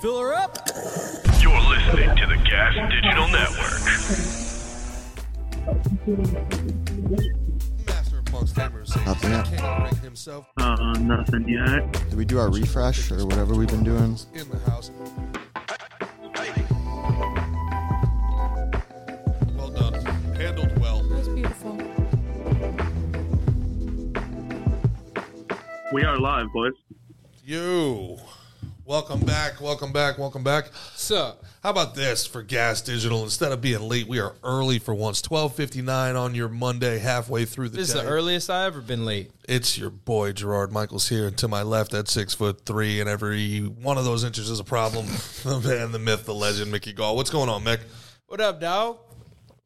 Fill her up. You're listening to the Gas Digital Network. Master amongst gamers says Nothing yet. Of the Ring himself Uh, nothing yet. Did we do our refresh or whatever we've been doing? in the house. Well done. Handled well. That's beautiful. We are live, boys. You. Welcome back. Welcome back. Welcome back. So, How about this for Gas Digital? Instead of being late, we are early for once. Twelve fifty nine on your Monday, halfway through the this is the earliest I ever been late. It's your boy Gerard Michaels here, and to my left at six foot three, and every one of those inches is a problem. the man, the myth, the legend, Mickey Gall. What's going on, Mick? What up, dog?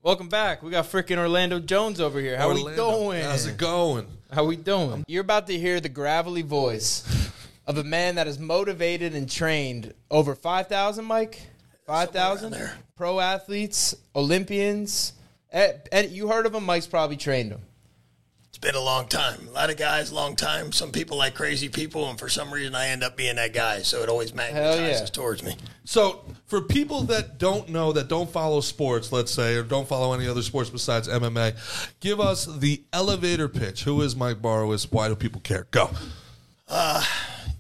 Welcome back. We got freaking Orlando Jones over here. How we Orlando, doing? How's it going? How we doing? You're about to hear the gravelly voice of a man that is motivated and trained over 5,000, Mike? 5,000? Pro athletes, Olympians. Eh, eh, you heard of him. Mike's probably trained him. It's been a long time. A lot of guys, long time. Some people like crazy people, and for some reason, I end up being that guy. So it always magnetizes yeah. towards me. So, for people that don't know, that don't follow sports, let's say, or don't follow any other sports besides MMA, give us the elevator pitch. Who is Mike Barwis? Why do people care? Go.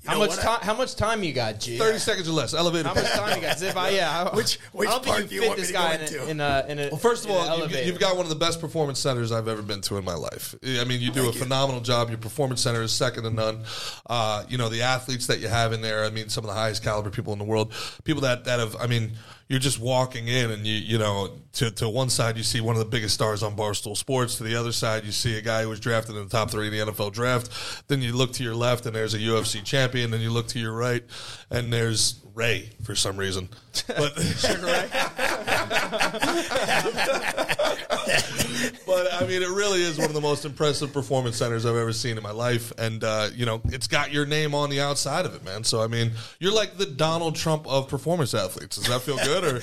How much time? How much time you got, G? 30 seconds or less. Elevator How much time you got? If I, yeah, I, Which- which I part do you you fit this to guy go in into? in a, in a Well, first of all, you've, you've got one of the best performance centers I've ever been to in my life. I mean, you do a phenomenal job. Your performance center is second to none. Uh, you know, the athletes that you have in there, I mean, some of the highest caliber people in the world. People that, that have, I mean, you're just walking in and you, you know, to, to one side you see one of the biggest stars on Barstool Sports. To the other side, you see a guy who was drafted in the top three in the NFL draft. Then you look to your left and there's a UFC champion. Then you look to your right and there's Ray for some reason. But but I mean, it really is one of the most impressive performance centers I've ever seen in my life, and uh, you know, it's got your name on the outside of it, man. So I mean, you're like the Donald Trump of performance athletes. Does that feel good? Or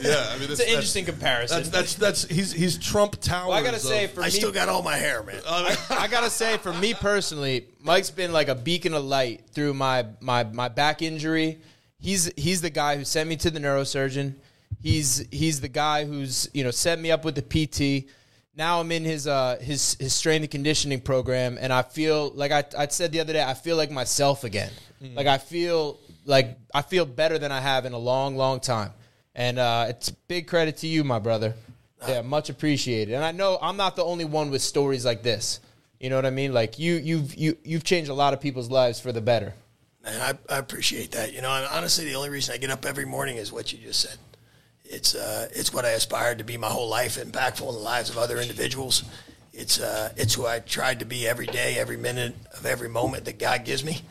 yeah, I mean, It's an interesting comparison. That's that's that's he's he's Trump Tower. well, I gotta of- say, for I me, still got all my hair, man. I gotta say, for me personally, Mike's been like a beacon of light through my my my back injury. He's he's the guy who sent me to the neurosurgeon. He's he's the guy who's you know set me up with the PT. Now I'm in his uh his his strength and conditioning program, and I feel like I I said the other day I feel like myself again. Like I feel like I feel better than I have in a long long time, and uh, it's big credit to you, my brother. Yeah, much appreciated. And I know I'm not the only one with stories like this. You know what I mean? Like you, you've you, you've changed a lot of people's lives for the better. Man, I, I appreciate that. You know, and honestly, the only reason I get up every morning is what you just said. It's uh, it's what I aspired to be my whole life, impactful in the lives of other individuals. It's uh, it's who I tried to be every day, every minute of every moment that God gives me.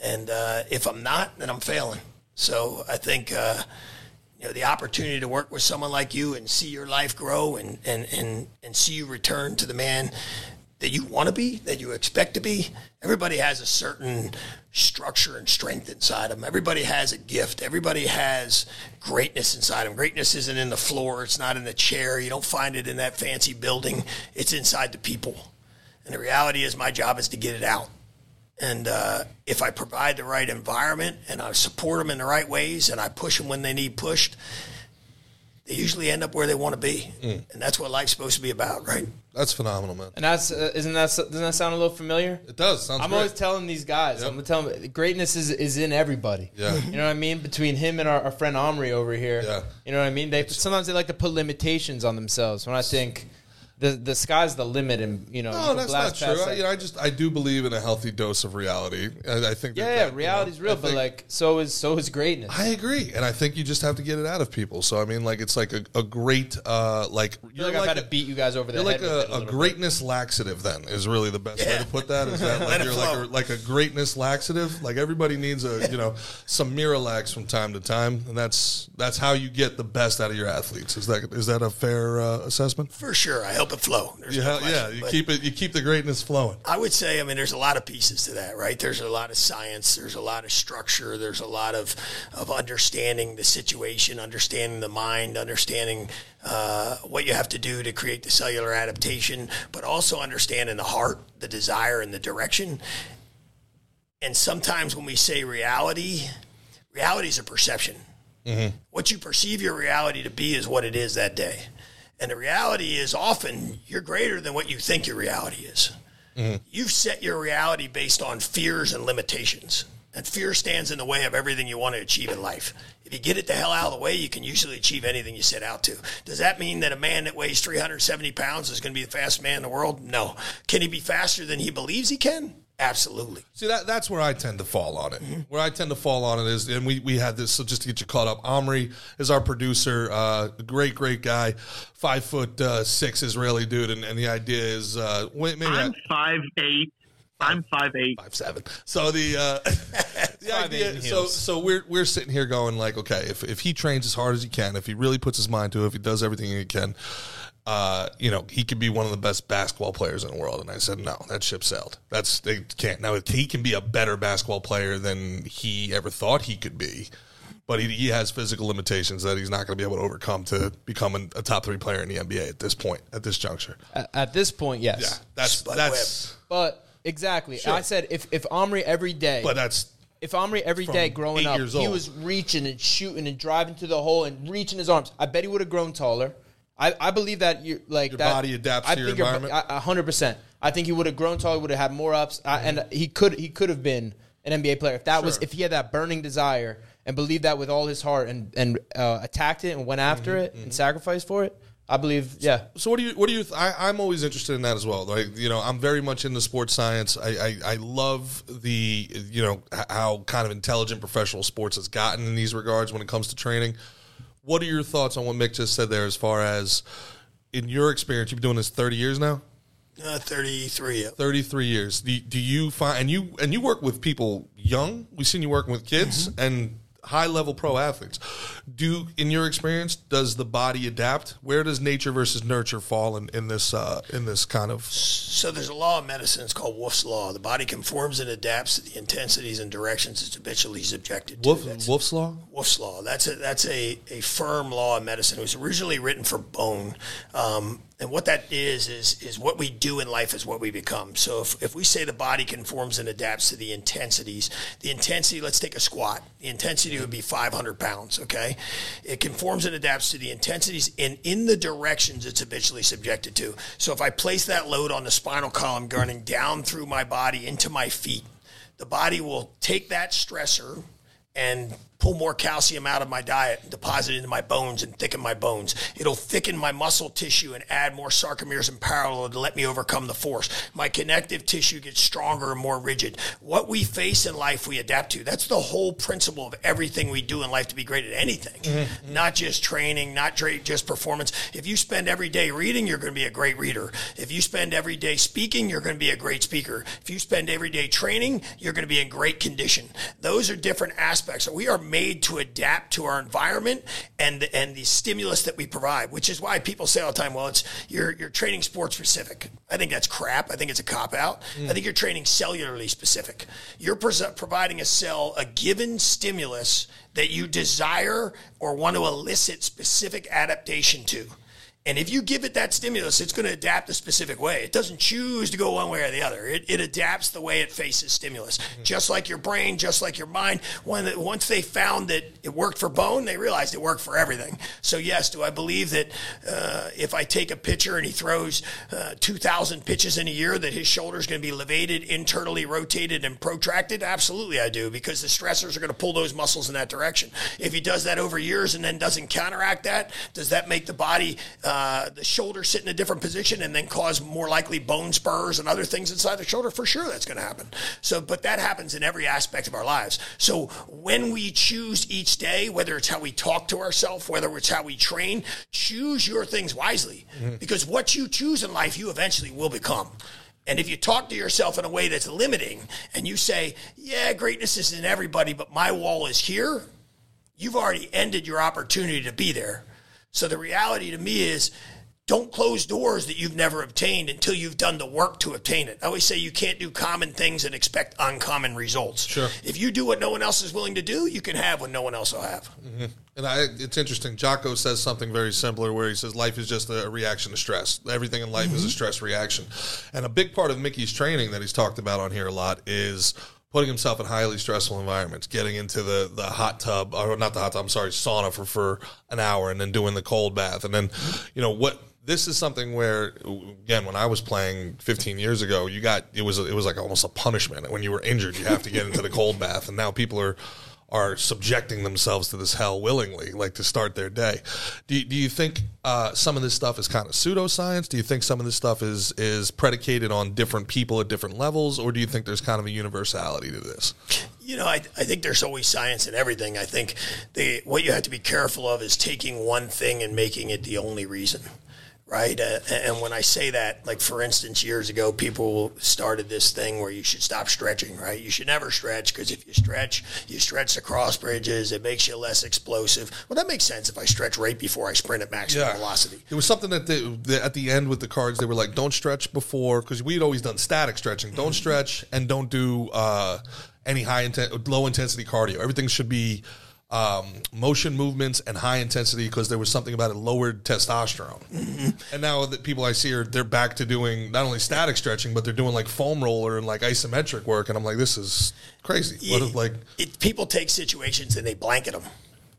And uh, if I'm not, then I'm failing. So I think uh, you know the opportunity to work with someone like you and see your life grow and and and, and see you return to the man that you want to be, that you expect to be. Everybody has a certain structure and strength inside them. Everybody has a gift. Everybody has greatness inside them. Greatness isn't in the floor, it's not in the chair. You don't find it in that fancy building, it's inside the people. And the reality is, my job is to get it out. And uh, if I provide the right environment and I support them in the right ways and I push them when they need pushed, they usually end up where they want to be. And that's what life's supposed to be about, right? That's phenomenal, man. And that's uh, isn't that doesn't that sound a little familiar? It does. Sounds I'm great. always telling these guys. I'm gonna tell them greatness is is in everybody. Yeah. You know what I mean? Between him and our, our friend Omri over here. Yeah. You know what I mean? They sometimes they like to put limitations on themselves. When I think the the sky's the limit, and you know, No, can that's not true. I, you know, I just I do believe in a healthy dose of reality. I, I think. that yeah, that, yeah, you know, real, I but like so is so is greatness. I agree, and I think you just have to get it out of people. So I mean, like it's like a, a great uh like I feel you're like, I've like had to beat you guys over the You're head. like with it a, a little bit. greatness laxative. Then is really the best way to put that. Is that like you're like a, like a greatness laxative? Like everybody needs a you know some Miralax from time to time, and that's that's how you get the best out of your athletes. Is that is that a fair uh, assessment? For sure. I help it flow. There's You no yeah, you But keep it you keep the greatness flowing. I would say, I mean, there's a lot of pieces to that, right? There's a lot of science, there's a lot of structure, there's a lot of, of understanding the situation, understanding the mind, understanding uh, what you have to do to create the cellular adaptation, but also understanding the heart, the desire, and the direction. And sometimes when we say reality, reality is a perception. What you perceive your reality to be is what it is that day. And the reality is often you're greater than what you think your reality is. Mm-hmm. You've set your reality based on fears and limitations. And fear stands in the way of everything you want to achieve in life. If you get it the hell out of the way, you can usually achieve anything you set out to. Does that mean that a man that weighs 370 pounds is going to be the fastest man in the world? No. Can he be faster than he believes he can? Absolutely. See that that's where I tend to fall on it. Where I tend to fall on it is, and we, we had this. So just to get you caught up, Omri is our producer, uh, great great guy, five foot uh, six Israeli dude, and, and the idea is uh, wait, maybe I'm I- five eight. I'm five eight. five seven. So the uh, the Five, idea, so so we're we're sitting here going like, okay, if if he trains as hard as he can, if he really puts his mind to it, if he does everything he can. Uh, you know, he could be one of the best basketball players in the world. And I said, no, that ship sailed. That's they can't. Now he can be a better basketball player than he ever thought he could be, but he, he has physical limitations that he's not going to be able to overcome to become a, a top three player in the NBA at this point, at this juncture. At, at this point, yes. Yeah, that's Spud that's. But exactly, I said if if Omri every day, But that's if Omri every day From growing up, he was reaching and shooting and driving to the hole and reaching his arms, I bet he would have grown taller. I, I believe that you like Your that, body adapts I to your environment? Hundred percent. I think he would have grown taller, would have had more ups, I, and he could he could have been an NBA player if that was if he had that burning desire and believed that with all his heart and and uh, attacked it and went after Mm-hmm, it and sacrificed for it. I believe, yeah. So what do you what do you I, I'm always interested in that as well. Like you know, I'm very much into sports science. I, I I love the you know how kind of intelligent professional sports has gotten in these regards when it comes to training. What are your thoughts on what Mick just said there? As far as in your experience, you've been doing this 30 years now. Uh, 33. 33 years. Do, do you find and you and you work with people young? We've seen you working with kids and high level pro athletes. Do in your experience does the body adapt? Where does nature versus nurture fall in, in this uh, in this kind of So there's a law of medicine. It's called Wolff's Law. The body conforms and adapts to the intensities and directions it's habitually subjected to. Wolff, Wolff's law? Wolff's Law. That's a that's a, a firm law of medicine. It was originally written for bone, um, and what that is is is what we do in life is what we become. So if, if we say the body conforms and adapts to the intensities, the intensity. Let's take a squat. The intensity would be 500 pounds. Okay, it conforms and adapts to the intensities and in the directions it's habitually subjected to. So if I place that load on the spinal column, running down through my body into my feet, the body will take that stressor and pull more calcium out of my diet and deposit it into my bones and thicken my bones. It'll thicken my muscle tissue and add more sarcomeres in parallel to let me overcome the force. My connective tissue gets stronger and more rigid. What we face in life, we adapt to. That's the whole principle of everything we do in life to be great at anything, mm-hmm. not just training, not dra- just performance. If you spend every day reading, you're going to be a great reader. If you spend every day speaking, you're going to be a great speaker. If you spend every day training, you're going to be in great condition. Those are different aspects. We are made to adapt to our environment and the, and the stimulus that we provide, which is why people say all the time, "Well, it's you're you're training sports specific." I think that's crap. I think it's a cop out. Mm. I think you're training cellularly specific. You're pres- providing a cell a given stimulus that you desire or want to elicit specific adaptation to. And if you give it that stimulus, it's going to adapt a specific way. It doesn't choose to go one way or the other. It, it adapts the way it faces stimulus. Just like your brain, just like your mind. When, once they found that it worked for bone, they realized it worked for everything. So, yes, do I believe that uh, if I take a pitcher and he throws uh, 2,000 pitches in a year, that his shoulder is going to be levated, internally rotated, and protracted? Absolutely, I do, because the stressors are going to pull those muscles in that direction. If he does that over years and then doesn't counteract that, does that make the body, uh, Uh, the shoulder sit in a different position and then cause more likely bone spurs and other things inside the shoulder? For sure, that's going to happen. So, but that happens in every aspect of our lives. So, when we choose each day, whether it's how we talk to ourselves, whether it's how we train, choose your things wisely mm-hmm. because what you choose in life, you eventually will become. And if you talk to yourself in a way that's limiting and you say, yeah, greatness is in everybody, but my wall is here, you've already ended your opportunity to be there. So the reality to me is don't close doors that you've never obtained until you've done the work to obtain it. I always say you can't do common things and expect uncommon results. Sure. If you do what no one else is willing to do, you can have what no one else will have. Mm-hmm. And I, it's interesting. Jocko says something very similar where he says life is just a reaction to stress. Everything in life is a mm-hmm. stress reaction. And a big part of Mickey's training that he's talked about on here a lot is putting himself in highly stressful environments, getting into the, the hot tub, or not the hot tub, I'm sorry, sauna for, for an hour and then doing the cold bath. And then, you know, what this is something where, again, when I was playing 15 years ago, you got, it was, it was like almost a punishment. When you were injured, you have to get into the cold bath. And now people are, are subjecting themselves to this hell willingly, like to start their day. Do do you think uh, some of this stuff is kind of pseudoscience? Do you think some of this stuff is is predicated on different people at different levels, or do you think there's kind of a universality to this? You know, I, I think there's always science in everything. I think the what you have to be careful of is taking one thing and making it the only reason. Right. Uh, and when I say that, like for instance, years ago, people started this thing where you should stop stretching, right? You should never stretch because if you stretch, you stretch the cross bridges, it makes you less explosive. Well, that makes sense if I stretch right before I sprint at maximum velocity. There was something that they, the, at the end with the cards, they were like, don't stretch before, because we'd always done static stretching. Don't stretch and don't do uh, any high inten- low intensity cardio. Everything should be um, motion movements and high intensity because there was something about it lowered testosterone. And now that people I see are they're back to doing not only static stretching, but they're doing like foam roller and like isometric work. And I'm like, this is crazy. What if, like it, people take situations and they blanket them.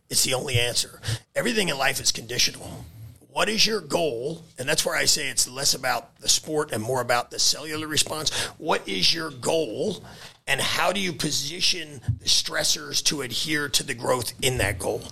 It's the only answer. Everything in life is conditional. What is your goal? And that's where I say it's less about the sport and more about the cellular response. What is your goal? And how do you position the stressors to adhere to the growth in that goal?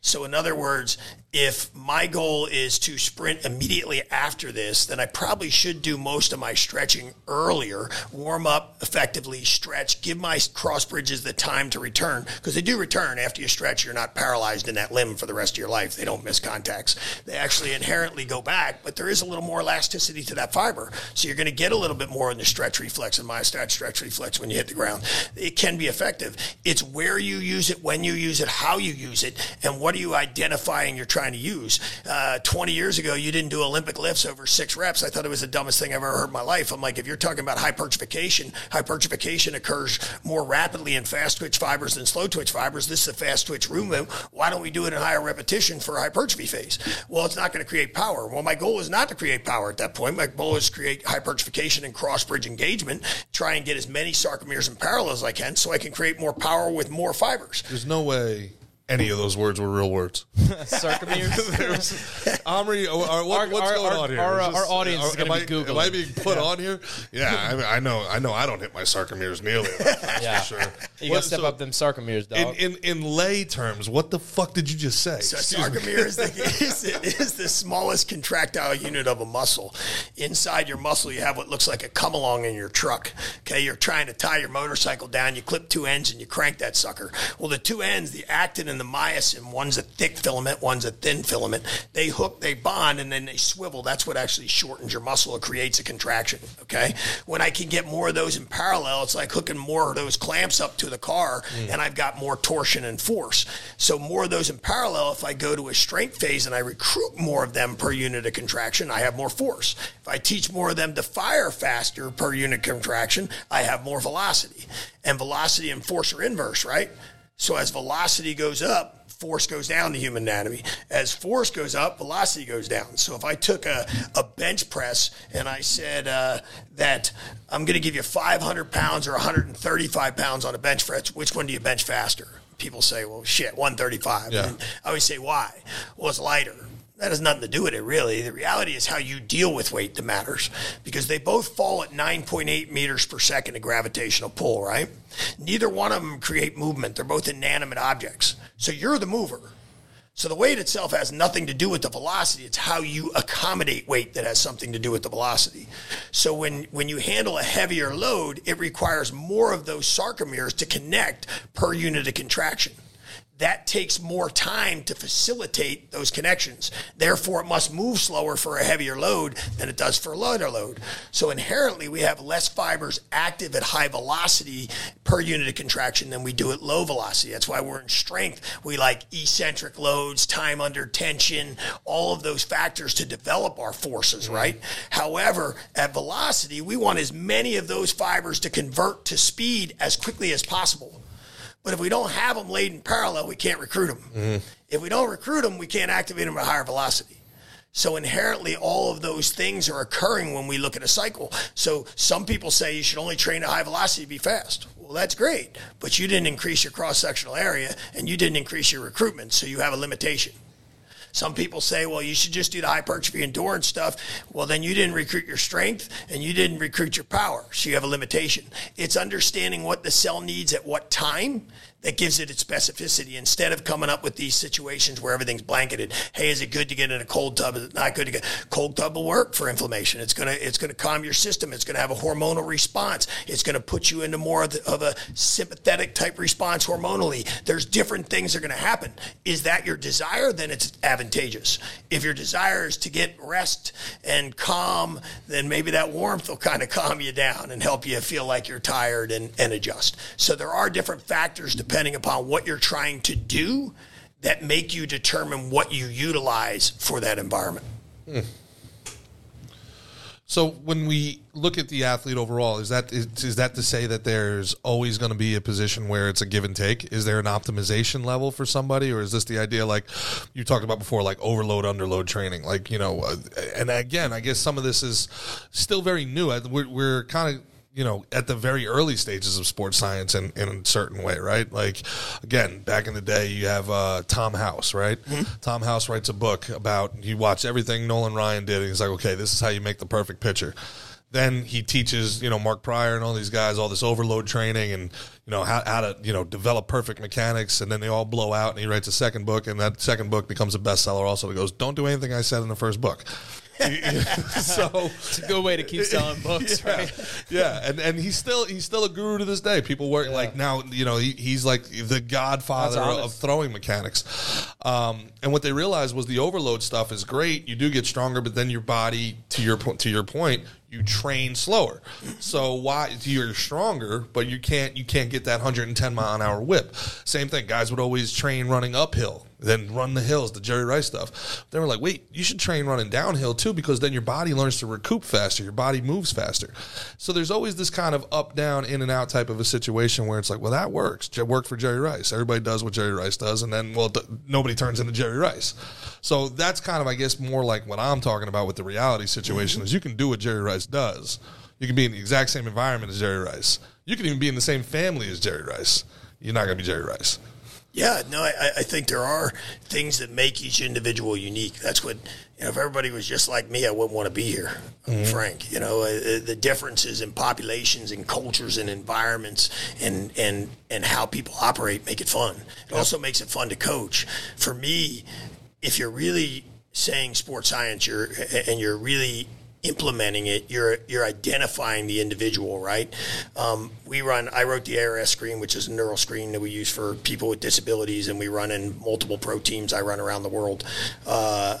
So, in other words, if my goal is to sprint immediately after this, then I probably should do most of my stretching earlier, warm up effectively, stretch, give my cross bridges the time to return because they do return after you stretch. You're not paralyzed in that limb for the rest of your life. They don't miss contacts. They actually inherently go back, but there is a little more elasticity to that fiber. So you're going to get a little bit more in the stretch reflex and myotatic stretch reflex when you hit the ground. It can be effective. It's where you use it, when you use it, how you use it, and what are you identifying you're trying to use. Uh, 20 years ago, you didn't do Olympic lifts over six reps. I thought it was the dumbest thing I've ever heard in my life. I'm like, if you're talking about hypertrophication, hypertrophication occurs more rapidly in fast twitch fibers than slow twitch fibers. This is a fast twitch movement. Why don't we do it in higher repetition for hypertrophy phase? Well, it's not going to create power. Well, my goal is not to create power at that point. My goal is to create hypertrophication and cross bridge engagement, try and get as many sarcomeres in parallel as I can so I can create more power with more fibers. there's no way any of those words were real words. Sarcomeres. Omri. uh, uh, what- Our- what's our- going our- on here? our, uh, Is this- our audience is am gonna be Googling. Am I being put on here? Yeah, I, mean, I know. I know. I don't hit my sarcomeres nearly enough. That's Yeah. for sure. You gotta step so up them sarcomeres, In, dog. in in lay terms, what the fuck did you just say? So Excuse sarcomere is the, is, the, is the smallest contractile unit of a muscle. Inside your muscle, you have what looks like a come along in your truck. Okay, you're trying to tie your motorcycle down. You clip two ends and you crank that sucker. Well, the two ends, the actin and the myosin, one's a thick filament, one's a thin filament. They hook, they bond, and then they swivel. That's what actually shortens your muscle. It creates a contraction. Okay, when I can get more of those in parallel, it's like hooking more of those clamps up to the car, mm. and I've got more torsion and force. So more of those in parallel. If I go to a strength phase and I recruit more of them per unit of contraction, I have more force. If I teach more of them to fire faster per unit contraction, I have more velocity. And velocity and force are inverse, right? So as velocity goes up, force goes down the human anatomy. As force goes up, velocity goes down. So if I took a, a bench press and I said uh, that I'm going to give you 500 pounds or 135 pounds on a bench press, which one do you bench faster? People say, well, shit, 135. Yeah. I always say, why? Well, it's lighter. That has nothing to do with it, really. The reality is how you deal with weight that matters because they both fall at 9.8 meters per second of gravitational pull, right? Neither one of them create movement. They're both inanimate objects. So you're the mover. So the weight itself has nothing to do with the velocity. It's how you accommodate weight that has something to do with the velocity. So when, when you handle a heavier load, it requires more of those sarcomeres to connect per unit of contraction that takes more time to facilitate those connections. Therefore, it must move slower for a heavier load than it does for a lighter load. So inherently, we have less fibers active at high velocity per unit of contraction than we do at low velocity. That's why we're in strength. We like eccentric loads, time under tension, all of those factors to develop our forces, mm-hmm. right? However, at velocity, we want as many of those fibers to convert to speed as quickly as possible. But if we don't have them laid in parallel, we can't recruit them. Mm-hmm. If we don't recruit them, we can't activate them at higher velocity. So inherently, all of those things are occurring when we look at a cycle. So some people say you should only train at high velocity to be fast. Well, that's great, but you didn't increase your cross sectional area and you didn't increase your recruitment, so you have a limitation. Some people say, well, you should just do the hypertrophy endurance stuff. Well, then you didn't recruit your strength and you didn't recruit your power. So you have a limitation. It's understanding what the cell needs at what time that gives it its specificity instead of coming up with these situations where everything's blanketed. Hey, is it good to get in a cold tub? Is it not good to get cold tub will work for inflammation. It's gonna it's gonna calm your system. It's gonna have a hormonal response. It's gonna put you into more of, the, of a sympathetic type response hormonally. There's different things that are gonna happen. Is that your desire? Then it's advantageous. If your desire is to get rest and calm, then maybe that warmth will kind of calm you down and help you feel like you're tired and, and adjust. So there are different factors depending upon what you're trying to do that make you determine what you utilize for that environment. Hmm. So when we look at the athlete overall, is that is, is that to say that there's always going to be a position where it's a give and take? Is there an optimization level for somebody, or is this the idea like you talked about before, like overload underload training? Like you know, and again, I guess some of this is still very new. We're, we're kind of you know, at the very early stages of sports science in, in a certain way, right? Like, again, back in the day, you have uh, Tom House, right? Tom House writes a book about, you watch everything Nolan Ryan did, and he's like, okay, this is how you make the perfect pitcher. Then he teaches, you know, Mark Prior and all these guys all this overload training and, you know, how, how to, you know, develop perfect mechanics. And then they all blow out and he writes a second book. And that second book becomes a bestseller also. He goes, don't do anything I said in the first book. so It's a good way to keep selling books, yeah. right? Yeah, and and he's still he's still a guru to this day. People work like now, you know, he, he's like the godfather of throwing mechanics. Um, and what they realized was the overload stuff is great. You do get stronger, but then your body, to your point, to your point, you train slower. So why you're stronger, but you can't you can't get that 110 mile an hour whip. Same thing. Guys would always train running uphill, then run the hills, the Jerry Rice stuff. They were like, wait, you should train running downhill too, because then your body learns to recoup faster. Your body moves faster. So there's always this kind of up down in and out type of a situation where it's like, well, that works. It worked for Jerry Rice. Everybody does what Jerry Rice does, and then well, th- nobody turns into Jerry Rice. So that's kind of, I guess, more like what I'm talking about with the reality situation is you can do what Jerry Rice does. You can be in the exact same environment as Jerry Rice. You can even be in the same family as Jerry Rice. You're not going to be Jerry Rice. Yeah, no, I, I think there are things that make each individual unique. That's what, you know, if everybody was just like me, I wouldn't want to be here, I'm frank. You know, uh, the differences in populations and cultures and environments and, and, and how people operate make it fun. It also makes it fun to coach. For me, if you're really saying sports science you're, and you're really implementing it, you're you're identifying the individual, right? Um, we run. I wrote the ARS screen, which is a neural screen that we use for people with disabilities, and we run in multiple pro teams. I run around the world. Uh,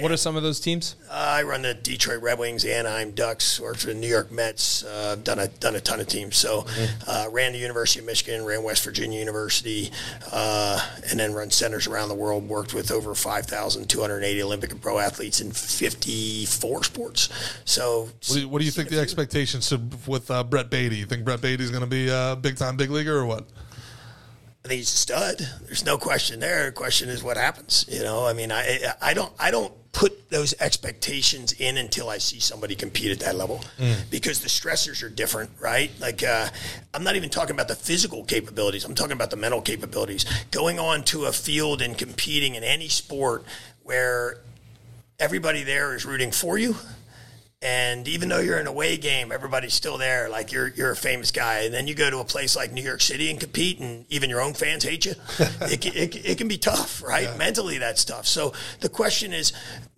What are some of those teams? I run the Detroit Red Wings, Anaheim Ducks, worked for the New York Mets. Uh, I've done a done a ton of teams. So, uh, ran the University of Michigan, ran West Virginia University, uh, and then run centers around the world. Worked with over 5,280 Olympic and pro athletes in 54 sports. So, What do you, what do you think the expectations should, with uh, Brett Baty? You think Brett Baty's going to be a big time big leaguer or what? I think he's a stud. There's no question there. The question is what happens. You know, I mean, I I don't I don't put those expectations in until I see somebody compete at that level because the stressors are different, right? Like uh, I'm not even talking about the physical capabilities. I'm talking about the mental capabilities. Going on to a field and competing in any sport where everybody there is rooting for you. And even though you're in a away game, everybody's still there. Like you're you're a famous guy. And then you go to a place like New York City and compete, and even your own fans hate you. it, can- it, it can be tough, right? Mentally, that's tough. So the question is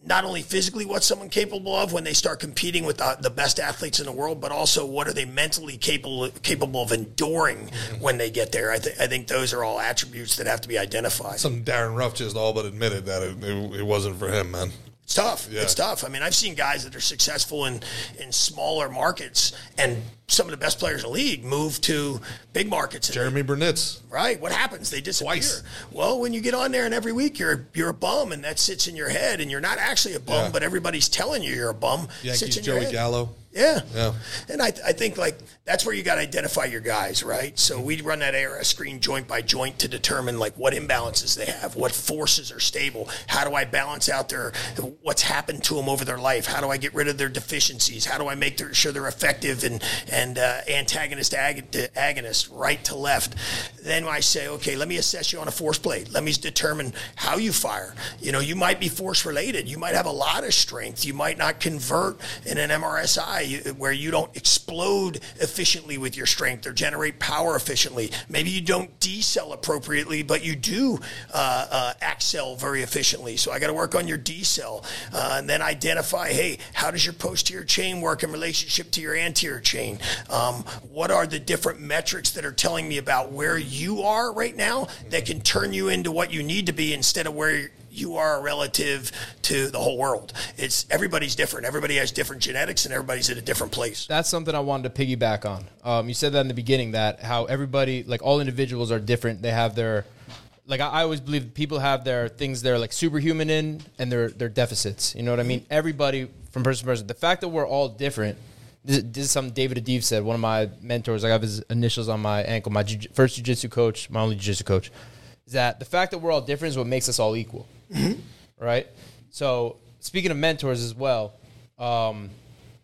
not only physically what's someone capable of when they start competing with the, the best athletes in the world, but also what are they mentally capable capable of enduring mm-hmm. when they get there. I, th- I think those are all attributes that have to be identified. Some Darin Ruf just all but admitted that it, it, it wasn't for him, man. It's tough. Yeah. It's tough. I mean, I've seen guys that are successful in, in smaller markets, and some of the best players in the league move to big markets. Jeromy Burnitz. they- right? What happens? They disappear. Twice. Well, when you get on there and every week you're you're a bum, and that sits in your head, and you're not actually a bum, Yeah. but everybody's telling you you're a bum. Yankees sits in your Joey. Gallo. Yeah. Yeah. And I, I think like that's where you got to identify your guys, right? So we run that ARS screen joint by joint to determine like what imbalances they have, what forces are stable, how do I balance out their what's happened to them over their life, how do I get rid of their deficiencies, how do I make their, sure they're effective and and uh, antagonist ag- to agonist right to left. Then I say, okay, let me assess you on a force plate. Let me determine how you fire. You know, you might be force related. You might have a lot of strength. You might not convert in an MRSI you- where you don't explode efficiently with your strength or generate power efficiently. Maybe you don't decel appropriately, but you do uh, uh, accel very efficiently. So I got to work on your decel uh, and then identify, hey, how does your posterior chain work in relationship to your anterior chain? Um, what are the different metrics that are telling me about where you are right now that can turn you into what you need to be instead of where you are relative to the whole world. It's everybody's different. Everybody has different genetics, and everybody's at a different place. That's something I wanted to piggyback on. Um, you said that in the beginning that how everybody, like all individuals, are different. They have their, like I, always believe people have their things they're like superhuman in and their their deficits. You know what I mean? Everybody from person to person. The fact that we're all different. This, is something David Adiv said. One of my mentors. I have his initials on my ankle. My jiu- first jiu-jitsu coach, my only jiu-jitsu coach, is that the fact that we're all different is what makes us all equal right? So speaking of mentors as well, um,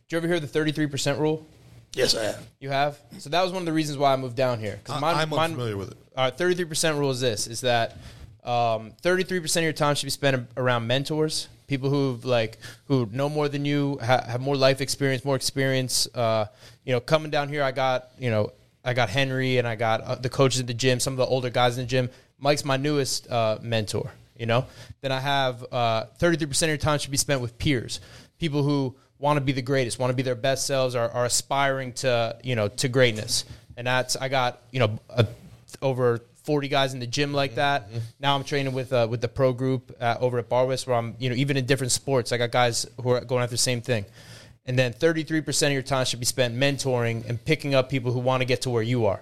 did you ever hear the thirty three percent rule? Yes, I have. You have. So that was one of the reasons why I moved down here. Because I'm unfamiliar with it. All right, thirty three percent rule is this: is that thirty three percent of your time should be spent around mentors, people who've like who know more than you, ha- have more life experience, more experience. Uh, you know, coming down here, I got you know I got Henry and I got uh, the coaches at the gym, some of the older guys in the gym. Mike's my newest uh, mentor. You know, then I have uh, thirty three percent of your time should be spent with peers, people who want to be the greatest, want to be their best selves, are, are aspiring to you know to greatness. And that's I got you know a, over forty guys in the gym like that. Now I'm training with uh, with the pro group uh, over at Barwis, where I'm you know even in different sports, I got guys who are going after the same thing. And then 33% of your time should be spent mentoring and picking up people who want to get to where you are,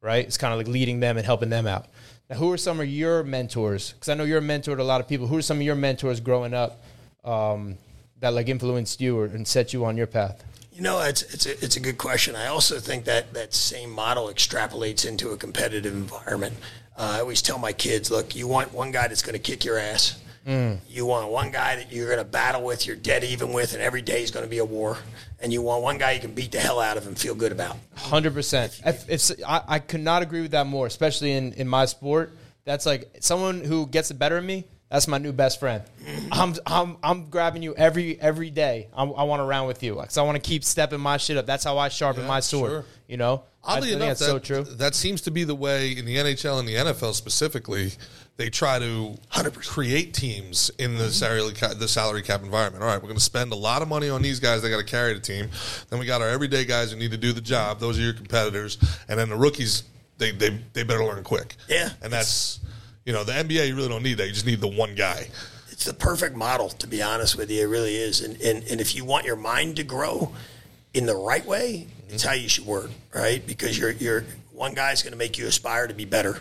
right? It's kind of like leading them and helping them out. Now, who are some of your mentors? Because I know you're a mentor to a lot of people. Who are some of your mentors growing up um, that like influenced you or, and set you on your path? You know, it's it's a, it's a good question. I also think that that same model extrapolates into a competitive environment. Uh, I always tell my kids, look, you want one guy that's going to kick your ass. Mm. You want one guy that you're going to battle with, you're dead even with, and every day is going to be a war. And you want one guy you can beat the hell out of and feel good about. Hundred percent. If, if I, I could not agree with that more, especially in, in my sport. That's like someone who gets the better of me. That's my new best friend. Mm. I'm I'm I'm grabbing you every every day. I, I want to round with you because I want to keep stepping my shit up. That's how I sharpen Yeah, my sword. sure. You know. I Oddly think enough, that's that, so true. that seems to be the way in the NHL and the NFL specifically. They try to 100%. create teams in Mm-hmm. the salary cap, the salary cap environment. All right, we're going to spend a lot of money on these guys. They got to carry the team. Then we got our everyday guys who need to do the job. Those are your competitors, and then the rookies. They they, they better learn quick. Yeah. and that's you know the NBA. You really don't need that. You just need the one guy. It's the perfect model, to be honest with you. It really is. And, and, and if you want your mind to grow in the right way, it's how you should work, right? Because you're, you're one guy's going to make you aspire to be better.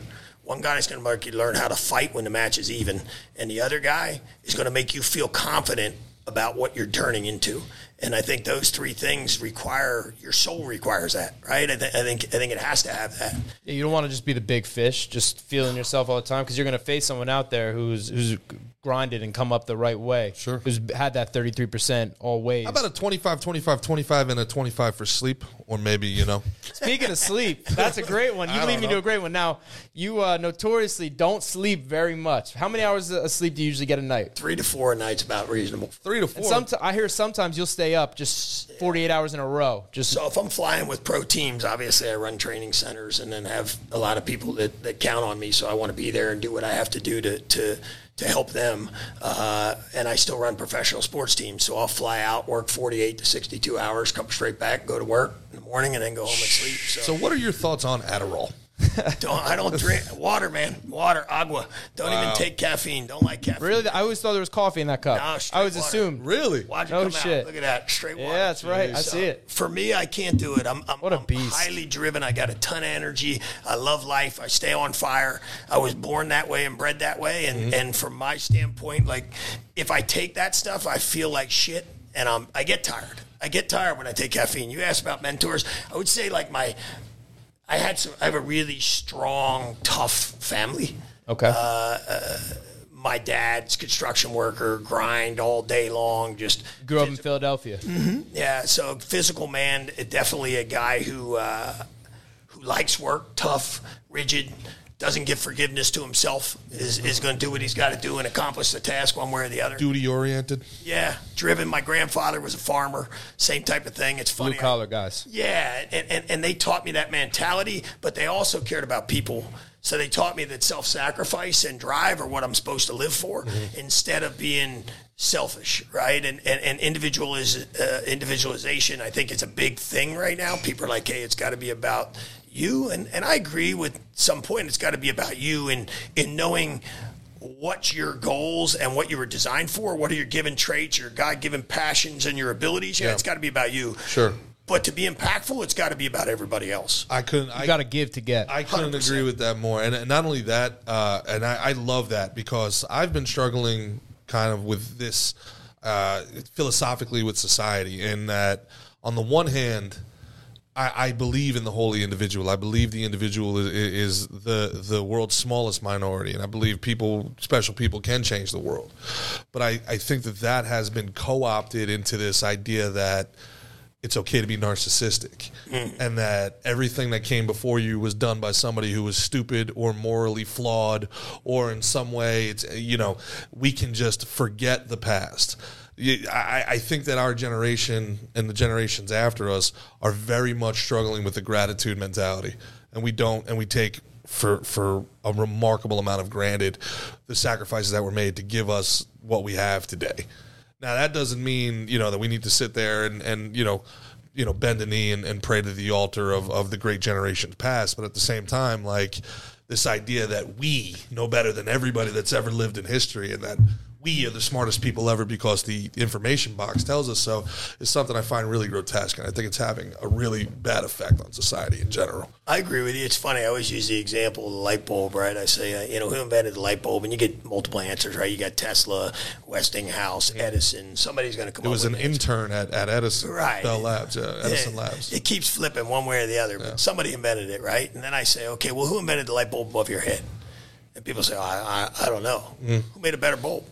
One guy is going to make you learn how to fight when the match is even. And the other guy is going to make you feel confident about what you're turning into. And I think those three things require your soul requires that, right? I, th- I think I think it has to have that. Yeah, you don't want to just be the big fish, just feeling yourself all the time, because you're going to face someone out there who's who's grinded and come up the right way. Sure. Who's had that 33% all ways. How about a 25, 25, 25, and a 25 for sleep? Or maybe, you know. Speaking of sleep, that's a great one. You I lead don't me know. to a great one. Now, you uh, notoriously don't sleep very much. How many hours of sleep do you usually get a night? Three to four a night's about reasonable. Three to four. And some I hear sometimes you'll stay up just 48 hours in a row. Just So if I'm flying with pro teams, obviously I run training centers and then have a lot of people that, that count on me. So I want to be there and do what I have to do to to, to help them. Uh, and I still run professional sports teams. So I'll fly out, work 48 to 62 hours, come straight back, go to work in the morning, and then go home and sleep. So, so, what are your thoughts on Adderall? don't, I don't drink water, man. Water, agua. Don't Wow. even take caffeine. Don't like caffeine. really, I always thought there was coffee in that cup. No, I straight always water. assumed. Really? Watch it No come shit. out. Look at that, straight water. Yeah, that's right. I see it. For me, I can't do it. I'm, I'm, What a I'm beast. highly driven. I got a ton of energy. I love life. I stay on fire. I was born that way and bred that way. And, Mm-hmm. and from my standpoint, like if I take that stuff, I feel like shit and I'm, I get tired. I get tired when I take caffeine. You asked about mentors. I would say like my, I had some. I have a really strong, tough family. Okay. Uh, uh, my dad's construction worker, grind all day long, just Grew up in Philadelphia. Mm-hmm. yeah. So physical man, definitely a guy who uh, who likes work, tough, rigid, doesn't give forgiveness to himself. Is is going to do what he's got to do and accomplish the task one way or the other. Duty oriented. Yeah, driven. My grandfather was a farmer. Same type of thing. It's funny. Blue collar guys. Yeah, and, and, and they taught me that mentality, but they also cared about people. So they taught me that self sacrifice and drive are what I'm supposed to live for instead of being selfish, right? And and, and individual is, uh, individualization, I think it's a big thing right now. People are like, hey, it's got to be about you. And, and I agree with some point, it's got to be about you and in knowing what your goals and what you were designed for, what are your given traits, your God given passions and your abilities. Yeah, Yeah. it's got to be about you. Sure. But to be impactful, it's got to be about everybody else. I couldn't. I You got to give to get. I couldn't 100%. agree with that more. And, and not only that, uh, and I, I love that because I've been struggling kind of with this uh, philosophically with society, in that on the one hand, I, I believe in the holy individual. I believe the individual is, is the the world's smallest minority, and I believe people, special people, can change the world. But I, I think that that has been co opted into this idea that it's okay to be narcissistic hmm. and that everything that came before you was done by somebody who was stupid or morally flawed or in some way it's you know we can just forget the past I, I think that our generation and the generations after us are very much struggling with the gratitude mentality. And we don't and we take for for a remarkable amount of granted the sacrifices that were made to give us what we have today. Now that doesn't mean you know that we need to sit there and, and you know you know bend a knee and, and pray to the altar of, of the great generations past, but at the same time, like this idea that we know better than everybody that's ever lived in history and that we are the smartest people ever because the information box tells us so is something I find really grotesque and I think it's having a really bad effect on society in general. I agree with you. It's funny. I always use the example of the light bulb, right? I say, uh, you know, who invented the light bulb? And you get multiple answers, right? You got Tesla, Westinghouse, Edison. Somebody's going to come It was an intern at, at Edison Right. Bell Labs, yeah, Edison Yeah, Labs. It keeps flipping one way or the other, but somebody invented it, right? And then I say, okay, well, who invented the light bulb above your head? And people say, I, I, I don't know. Mm. Who made a better bulb?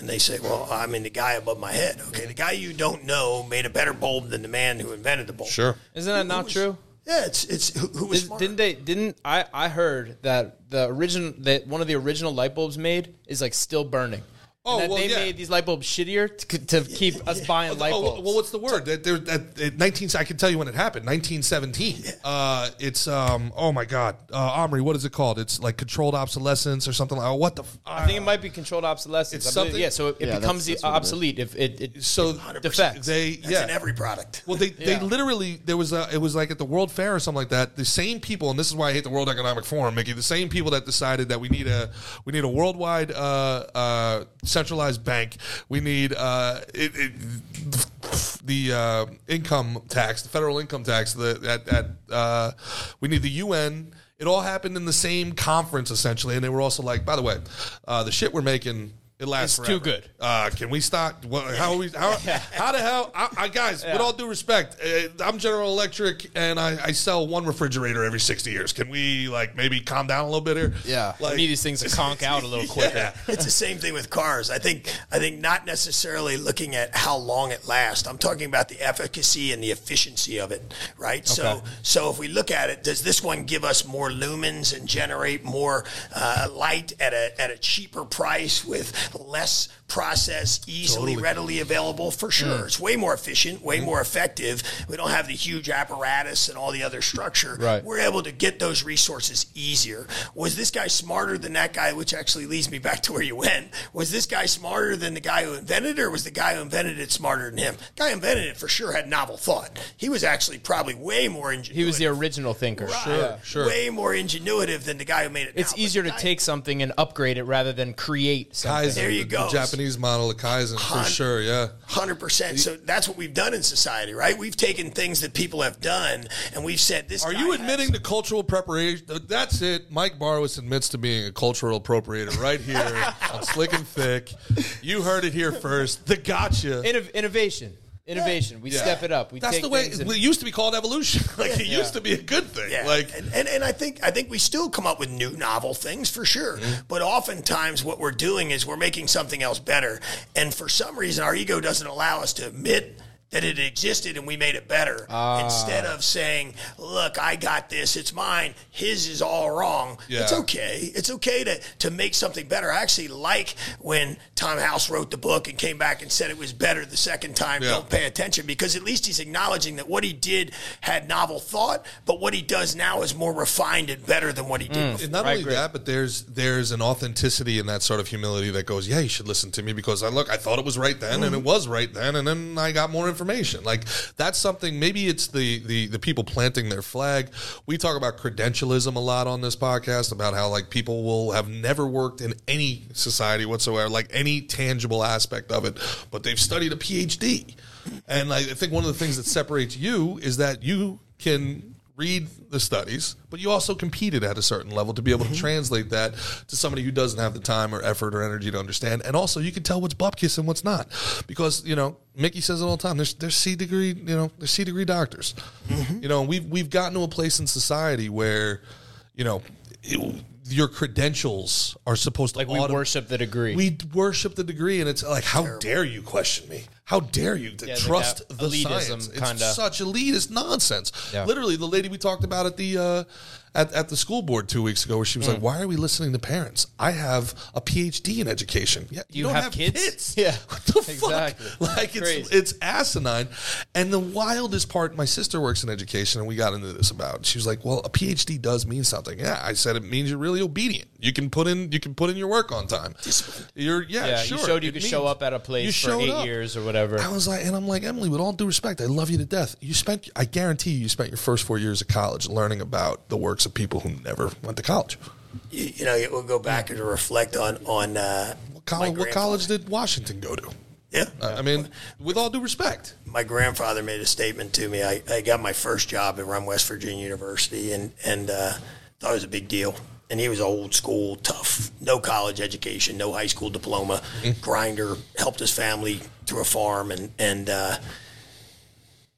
And they say, well, I mean, the guy above my head. Okay, the guy you don't know made a better bulb than the man who invented the bulb. Sure. Isn't that not was- true? Yeah, it's it's who, who was Is- smarter? didn't they? Didn't I? I heard that the original that one of the original light bulbs made is like still burning. Oh, and that well, they yeah. made these light bulbs shittier to, to keep us buying light Oh, bulbs. well, what's the word? That there, that, that nineteen. I can tell you when it happened. Nineteen seventeen. Uh, it's um. Oh my God, uh, Omri. What is it called? It's like controlled obsolescence or something like. Oh, what the? F- I think it might be controlled obsolescence. It's I believe- something- yeah, so it, it Yeah, becomes that's- that's what it is. obsolete if it, it so defects. they That's in every product. Well, they, they literally there was a it was like at the World Fair or something like that. The same people, and this is why I hate the World Economic Forum, Mickey. The same people that decided that we need a we need a worldwide uh, uh, centralized bank. We need uh, it, it, the uh, income tax, the federal income tax. The that that uh, we need the UN. It all happened in the same conference essentially, and they were also like, by the way, uh, the shit we're making. It lasts It's too good. Uh, can we stop? What, how are we? How, how the hell? I, I, guys, with all due respect, uh, I'm General Electric, and I, I sell one refrigerator every 60 years. Can we like maybe calm down a little bit here? Yeah. I need these things to conk out a little quicker. Yeah. It's the same thing with cars. I think I think not necessarily looking at how long it lasts. I'm talking about the efficacy and the efficiency of it, right? So so if we look at it, does this one give us more lumens and generate more uh, light at a at a cheaper price with less process, easily Totally. readily available? For sure, mm. it's way more efficient, way mm-hmm. more effective. We don't have the huge apparatus and all the other structure. Right. We're able to get those resources easier. Was this guy smarter than that guy? Which actually leads me back to where you went. Was this guy smarter than the guy who invented it, or was the guy who invented it smarter than him? guy who invented it for sure had novel thought. He was actually probably way more ingenuitive. He was the original thinker. Right. sure. Way more ingenuitive than the guy who made it. It's now. Easier to guy- take something and upgrade it rather than create something. Kaizen, There you the, go. The Japanese model of Kaizen, for sure. Yeah. Hundred percent. So that's what we've done in society, right? We've taken things that people have done and we've said this. Are guy you has- admitting to cultural preparation? That's it. Mike Barwis admits to being a cultural appropriator right here on Slick and Thick. You heard it here first. The gotcha. Innov- innovation. Innovation. We Yeah. step it up. We That's take the way things it and- used to be called evolution. like it Yeah. used to be a good thing. Yeah, Like and, and and I think I think we still come up with new novel things for sure. Mm-hmm. But oftentimes, what we're doing is we're making something else better, and for some reason, our ego doesn't allow us to admit. That it existed and we made it better. Ah. Instead of saying, Look, I got this, it's mine, his is all wrong. It's okay. It's okay to, to make something better. I actually like when Tom House wrote the book and came back and said it was better the second time. Yeah. Don't pay attention because at least he's acknowledging that what he did had novel thought, but what he does now is more refined and better than what he did before. And not I only agree. that, but there's there's an authenticity in that sort of humility that goes, yeah, you should listen to me because I look, I thought it was right then, and it was right then, and then I got more information. Like that's something. Maybe it's the the the people planting their flag. We talk about credentialism a lot on this podcast about how like people will have never worked in any society whatsoever, like any tangible aspect of it, but they've studied a PhD. And I think one of the things that separates you is that you can read the studies, but you also competed at a certain level to be able to mm-hmm. translate that to somebody who doesn't have the time or effort or energy to understand. And also, you can tell what's bupkis and what's not, because you know Mickey says it all the time. There's there's C degree, you know, there's C degree doctors. Mm-hmm. You know, we've we've gotten to a place in society where, you know. it- your credentials are supposed to like we auto- worship the degree. we worship the degree, and it's like, how dare you question me? How dare you to Yeah, trust the elitism science? It's kinda. such elitist nonsense. Yeah. Literally, the lady we talked about at the uh, at, at the school board two weeks ago, where she was Mm. like, "Why are we listening to parents? I have a PhD in education. Yeah, you, You don't have have, kids? kids. Yeah. what the Exactly. fuck? Like it's Crazy. it's asinine. And the wildest part, my sister works in education, and we got into this about. She was like, "Well, a PhD does mean something." Yeah, I said it means you're really obedient. You can put in you can put in your work on time. You're yeah, yeah, sure. you showed you could means- show up at a place for eight up. years or whatever. I was like, and I'm like, Emily, with all due respect, I love you to death. You spent, I guarantee you, you spent your first four years of college learning about the works of people who never went to college. You, you know, we'll go back and reflect on on uh, What college, what college did Washington go to? Yeah, I mean, with all due respect. my grandfather made a statement to me. I, I got my first job at Run West Virginia University, and and uh, thought it was a big deal. And he was old school, tough, no college education, no high school diploma, grinder, helped his family through a farm, and and uh,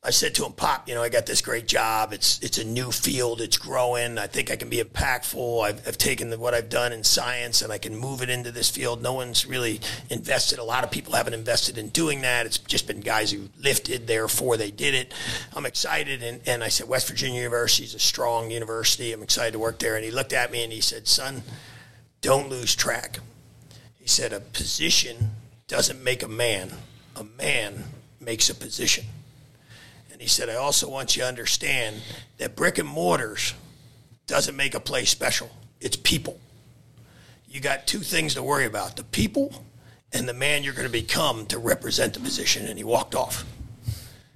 I said to him, Pop, you know, I got this great job. It's it's a new field. It's growing. I think I can be impactful. I've, I've taken the, what I've done in science and I can move it into this field. No one's really invested. A lot of people haven't invested in doing that. It's just been guys who lifted, therefore they did it. I'm excited. And, and I said, West Virginia University is a strong university. I'm excited to work there. And he looked at me and he said, Son, don't lose track. He said, A position doesn't make a man, a man makes a position. And he said, I also want you to understand that brick and mortars doesn't make a place special. It's people. You got two things to worry about the people and the man you're going to become to represent the position. And he walked off.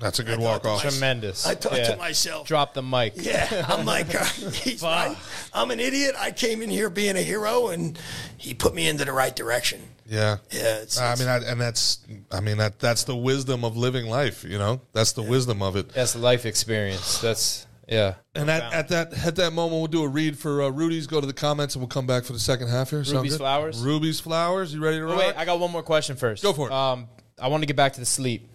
That's a good walk off. Tremendous. I thought Yeah. to myself, Drop the mic. yeah, I'm like, uh, he's. I'm an idiot. I came in here being a hero, and he put me into the right direction. Yeah. Yeah, it's, I it's- mean, I, and that's, I mean, that that's the wisdom of living life. You know, that's the wisdom of it. That's the life experience. That's yeah. And at, at that at that moment, we'll do a read for uh, Ruby's. Go to the comments, and we'll come back for the second half here. Sound Ruby's good? Flowers? Ruby's flowers. You ready to Oh, wait, I got one more question first. Go for it. Um, I want to get back to the sleep.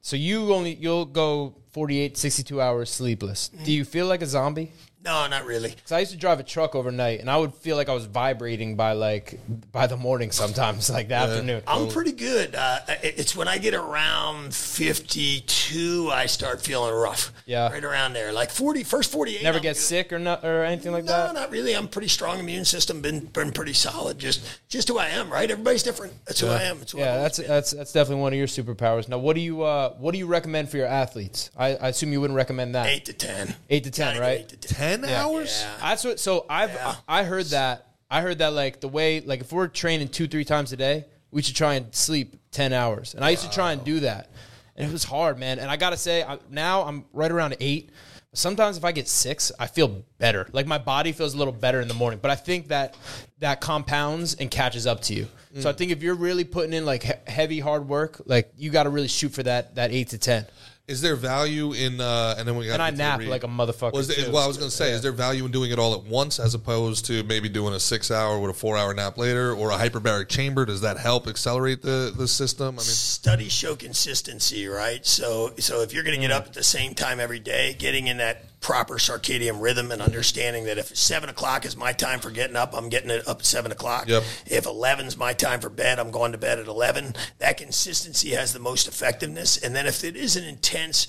So you only you'll go 48, 62 hours sleepless. Do you feel like a zombie? No, not really. Because I used to drive a truck overnight, and I would feel like I was vibrating by like by the morning sometimes, like the afternoon. I'm pretty good. Uh, it's when I get around 52, I start feeling rough. Yeah. Right around there. Like 40, first 48. Never I'm get good. sick or not or anything like No, that. No, not really. I'm pretty strong immune system. Been been pretty solid. Just just who I am. Right. Everybody's different. That's who I am. That's who Yeah, that's been. that's that's definitely one of your superpowers. Now, what do you uh, what do you recommend for your athletes? I, I assume you wouldn't recommend that. eight to ten. Eight to 10, Gotta right? Eight to ten. Ten hours. Yeah. That's what. So I've Yeah. I heard that I heard that like the way like if we're training two three times a day, we should try and sleep ten hours. And I used to try and do that, and it was hard, man. And I gotta say, I, now I'm right around eight. Sometimes if I get six, I feel better. Like my body feels a little better in the morning. But I think that that compounds and catches up to you. So mm. I think if you're really putting in like he- heavy hard work, like you got to really shoot for that that eight to ten. Is there value in? Uh, and then we got And I nap like a motherfucker, Was there, too. well, I was going to say, is there value in doing it all at once as opposed to maybe doing a six hour with a four hour nap later, or a hyperbaric chamber? Does that help accelerate the the system? I mean, studies show consistency, right? So, so if you're going to get up at the same time every day, getting in that proper circadian rhythm and understanding that if seven o'clock is my time for getting up, I'm getting it up at seven o'clock. Yep. If 11's my time for bed, I'm going to bed at 11. That consistency has the most effectiveness. And then if it is an intense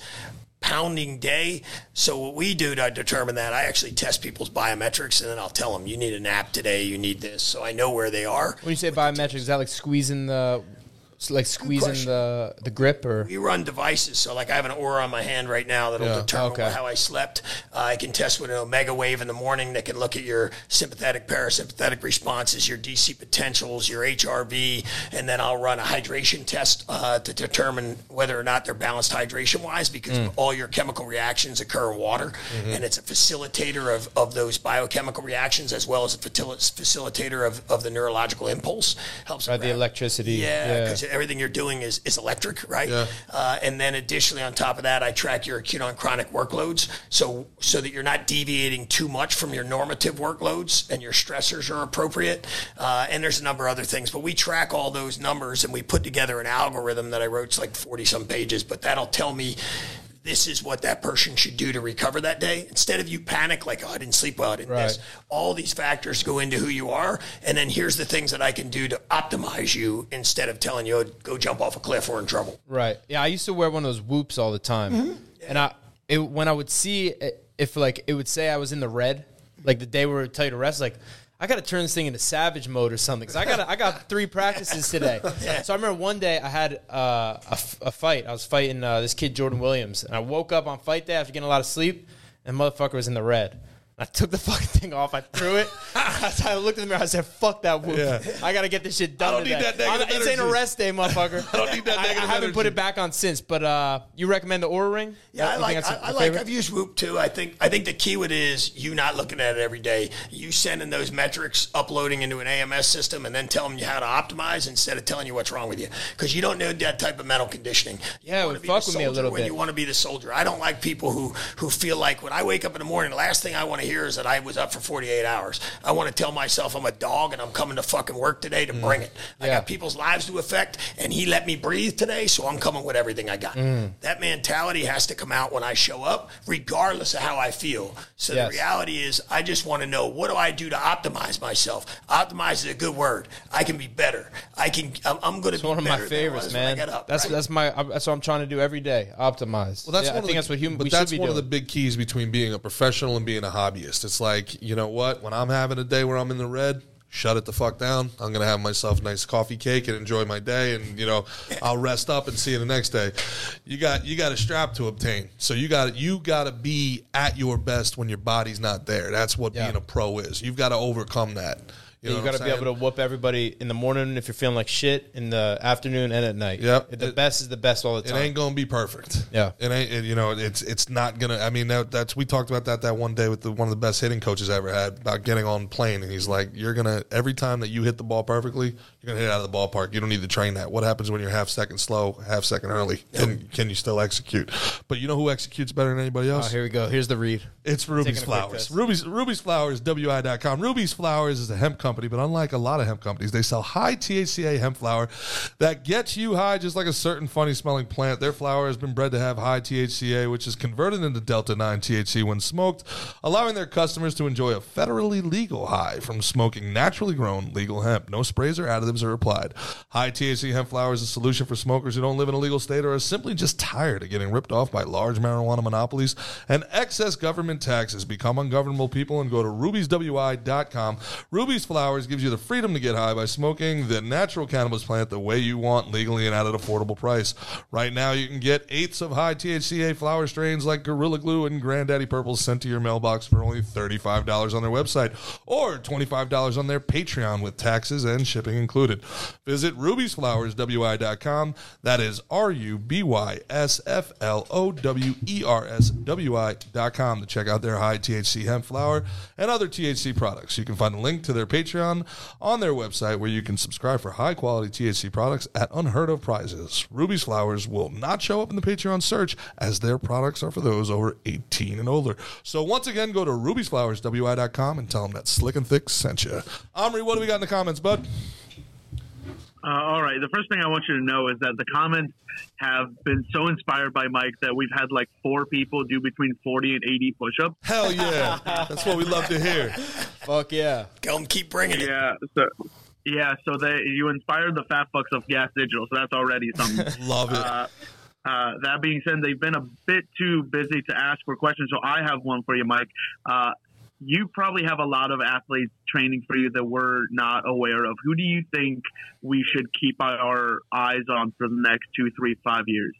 pounding day, so what we do to determine that, I actually test people's biometrics and then I'll tell them, you need a nap today, you need this. So I know where they are. When you say biometrics, is that like squeezing the, like squeezing the the grip or? We run devices, so like I have an Oura on my hand right now that'll Yeah. determine Okay. how I slept. Uh, I can test with an Omegawave in the morning that can look at your sympathetic, parasympathetic responses, your DC potentials, your HRV, and then I'll run a hydration test uh, to determine whether or not they're balanced hydration wise because Hmm. all your chemical reactions occur in water, Mm-hmm. and it's a facilitator of, of those biochemical reactions as well as a facilitator of, of the neurological impulse. Helps Right, the electricity. Yeah, Yeah. Everything you're doing is, is electric, right? Yeah. Uh, and then additionally, on top of that, I track your acute on chronic workloads, so so that you're not deviating too much from your normative workloads and your stressors are appropriate. Uh, and there's a number of other things, but we track all those numbers and we put together an algorithm that I wrote. It's like 40 some pages, but that'll tell me. This is what that person should do to recover that day. Instead of you panic like, oh, I didn't sleep well, I didn't Right. this. All these factors go into who you are, and then here's the things that I can do to optimize you instead of telling you, oh, go jump off a cliff or in trouble. Right. Yeah, I used to wear one of those whoops all the time, Mm-hmm. and I it, when I would see it, if like it would say I was in the red, like the day where it would tell you to rest, like. I gotta turn this thing into savage mode or something. Cause I got I got three practices today. So I remember one day I had uh, a, a fight. I was fighting uh, this kid Jordan Williams, and I woke up on fight day after getting a lot of sleep, and motherfucker was in the red. I took the fucking thing off. I threw it. I looked in the mirror. I said, "Fuck that whoop! Yeah. I gotta get this shit done I don't need today. that negative I'm- This ain't a rest day, motherfucker. I don't need that I, negative I haven't put it back on since, but uh, you recommend the Oura Ring? Yeah, I like. think I, I like. Favorite? I've used Whoop too. I think. I think the key with it is you not looking at it every day. You sending those metrics, uploading into an AMS system, and then telling you how to optimize instead of telling you what's wrong with you. Because you don't need that type of mental conditioning. You Yeah, it would fuck with me a little when bit. You want to be the soldier. I don't like people who who feel like when I wake up in the morning, the last thing I want to hear is that I was up for 48 hours. I want to tell myself I'm a dog and I'm coming to fucking work today to bring it. I Mm. Yeah. got people's lives to affect, and he let me breathe today, so I'm coming with everything I got. Mm. That mentality has to come out when I show up, regardless of how I feel. So Yes. the reality is, I just want to know what do I do to optimize myself. Optimize is a good word. I can be better. I can. I'm, I'm going to It's be one of my better than I favorites, was when I man. got up, that's right? that's my that's what I'm trying to do every day. Optimize. Well, that's yeah, one I of think the, that's what human. But we that's be one doing. of the big keys between being a professional and being a hobbyist. It's like you know what? When I'm having a day where I'm in the red, shut it the fuck down. I'm gonna have myself a nice coffee cake and enjoy my day, and you know I'll rest up and see you the next day. You got you got a strap to obtain, so you got you got to be at your best when your body's not there. That's what Yeah. being a pro is. You've got to overcome that. You, You, got to be able to whoop everybody in the morning if you're feeling like shit, in the afternoon and at night. Yep. The It- best is the best all the time. It ain't gonna be perfect. Yeah. it ain't. It, you know, it's it's not gonna. I mean, that, that's we talked about that that one day with the, one of the best hitting coaches I ever had about getting on plane, and he's like, "You're gonna every time that you hit the ball perfectly, you're gonna hit it out of the ballpark. You don't need to train that. What happens when you're half second slow, half second early? Can can you still execute? But you know who executes better than anybody oh, else? here we go. Here's the read. It's Ruby's Taking a quick Flowers. Ruby's Ruby's Flowers, WI.com. Ruby's Flowers is a hemp company, but unlike a lot of hemp companies, they sell high THCA hemp flower that gets you high just like a certain funny smelling plant. Their flower has been bred to have high THCA, which is converted into Delta 9 THC when smoked, allowing their customers to enjoy a federally legal high from smoking naturally grown legal hemp. No sprays or additives are applied. High THC hemp flower is a solution for smokers who don't live in a legal state or are simply just tired of getting ripped off by large marijuana monopolies and excess government taxes. Become ungovernable people and go to rubyswi.com. Ruby's Gives you the freedom to get high by smoking the natural cannabis plant the way you want, legally and at an affordable price. Right now, you can get eighths of high THCA flower strains like Gorilla Glue and Granddaddy Purple sent to your mailbox for only $35 on their website or $25 on their Patreon with taxes and shipping included. Visit rubysflowerswi.com. That is R U B Y S F L O W E R S W I.com to check out their high THC hemp flower and other THC products. You can find a link to their Patreon Patreon on their website where you can subscribe for high quality THC products at unheard of prices. Ruby's Flowers will not show up in the Patreon search as their products are for those over 18 and older. So once again, go to ruby'sflowerswi.com and tell them that Slick and Thick sent you. Omri, what do we got in the comments, bud? Uh, all right. The first thing I want you to know is that the comments have been so inspired by Mike that we've had like four people do between 40 and 80 push ups. Hell yeah. That's what we love to hear. Fuck yeah. Tell them keep bringing it. Yeah. So, yeah. So they, you inspired the fat fucks of Gas Digital. So that's already something. Love it. Uh, uh, that being said, they've been a bit too busy to ask for questions. So I have one for you, Mike. Uh, you probably have a lot of athletes training for you that we're not aware of. Who do you think we should keep our eyes on for the next two, three, five years?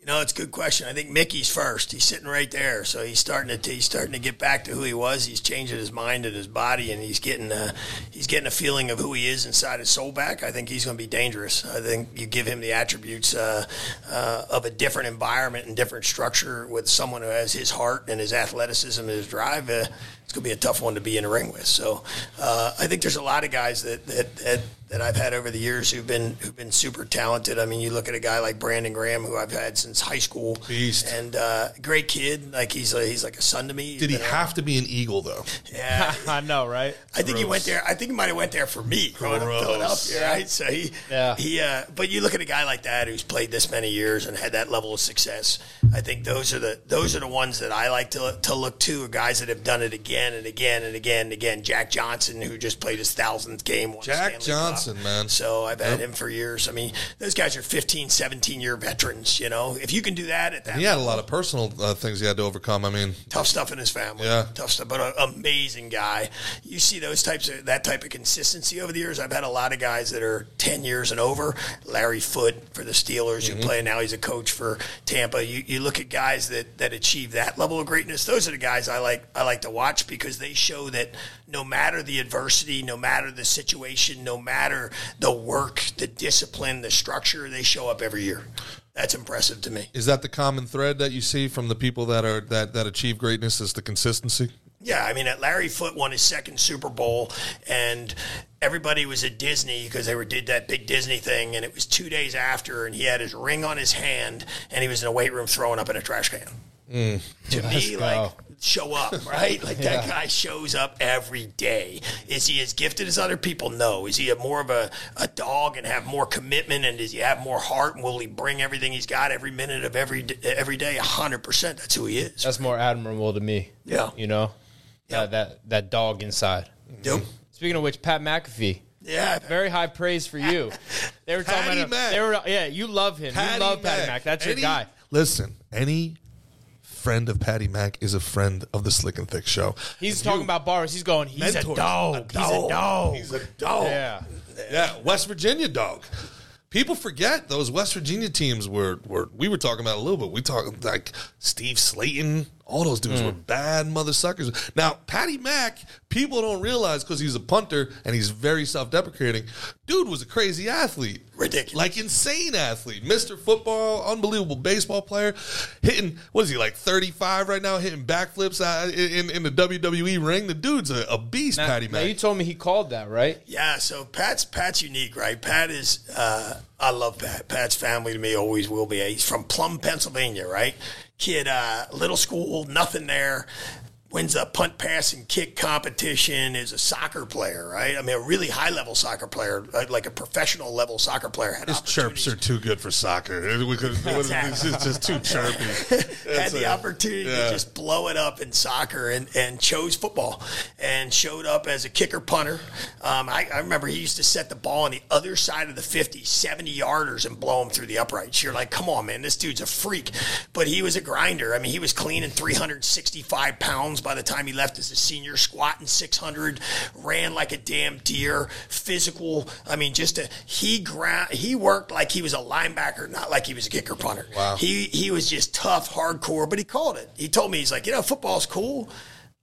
You know, it's a good question. I think Mickey's first. He's sitting right there, so he's starting to he's starting to get back to who he was. He's changing his mind and his body, and he's getting a, he's getting a feeling of who he is inside his soul back. I think he's going to be dangerous. I think you give him the attributes uh, uh, of a different environment and different structure with someone who has his heart and his athleticism and his drive. Uh, it's going to be a tough one to be in a ring with. So uh, I think there's a lot of guys that, that, that, that I've had over the years who've been who've been super talented. I mean, you look at a guy like Brandon Graham, who I've had since high school, Beast. and uh, great kid. Like he's a, he's like a son to me. He's Did he been have to be an Eagle, though? Yeah. I know, right? I think he went there. I think he might have went there for me growing up in Philadelphia, right? So he, Yeah. he. Uh, but you look at a guy like that who's played this many years and had that level of success. I think those are the those are the ones that I like to to look to. Are guys that have done it again and again and again and again. Jack Johnson, who just played his thousandth game. Jack Stanley Cup. Johnson, man. So I've had him for years. I mean, those guys are 15, 17 year veterans. You know, if you can do that at that, He had a lot of personal uh, things he had to overcome. I mean, tough stuff in his family. Yeah. tough stuff, but an amazing guy. You see those types of that type of consistency over the years. I've had a lot of guys that are ten years and over. Larry Foote for the Steelers, Mm-hmm. who play now. He's a coach for Tampa. You, you look at guys that that achieve that level of greatness. Those are the guys I like. I like to watch because they show that no matter the adversity, no matter the situation, no matter the work, the discipline, the structure, they show up every year. That's impressive to me. is that the common thread that you see from the people that are that that achieve greatness? Is the consistency? Yeah, I mean, at Larry Foote won his second Super Bowl, and everybody was at Disney because they were did that big Disney thing, and it was two days after, and he had his ring on his hand, and he was in a weight room throwing up in a trash can. Eh, to me, go. like show up, right? Like that guy shows up every day. Is he as gifted as other people? No. Is he a more of a, a dog and have more commitment? And does he have more heart? And will he bring everything he's got every minute of every d- every day? hundred percent. That's who he is. That's more admirable to me. Yeah. You know? Yeah. That, that that dog inside. Yep. Speaking of which, Pat McAfee. Yeah. Very high praise for you. They were talking Patty about Mac. they were yeah, you love him. you love Patty Mac. That's your guy. Listen, any friend of Patty Mac is a friend of the Slick and Thick Show. He's talking about bars. He's going, he's a dog. He's a dog. He's a dog. Yeah. Yeah, West Virginia dog. People forget those West Virginia teams were, were we were talking about a little bit. We talked like Steve Slaton, all those dudes were bad mother suckers. Now, Patty Mack, people don't realize because he's a punter and he's very self-deprecating. Dude was a crazy athlete. Ridiculous. Like insane athlete. Mr. Football, unbelievable baseball player. Hitting what is he like 35 right now, hitting backflips in, in the WWE ring. The dude's a, a beast, Now, Patty now Mack. you told me he called that, right? Yeah, so Pat's Pat's unique, right? Pat is uh, I love Pat. Pat's family to me always will be. He's from Plum, Pennsylvania, right? Kid, uh, little school, nothing there. Wins a punt, pass, and kick competition. Is a soccer player, right? I mean, a really high level soccer player, like like a professional level soccer player. Had His chirps are too good for soccer. We could, it's just- just too chirpy. had the a- opportunity yeah. to just blow it up in soccer and, and chose football and showed up as a kicker punter. Um, I, I remember he used to set the ball on the other side of the 50, 70 yarders and blow them through the uprights. You're like, come on, man, this dude's a freak. But he was a grinder. I mean, he was cleaning 365 pounds by the time he left as a senior, squatting 600, ran like a damn deer, physical. I mean, just a, he ground, he worked like he was a linebacker, not like he was a kicker punter. Wow. He he was just tough, hardcore, but he called it. He told me he's like, you know, football's cool.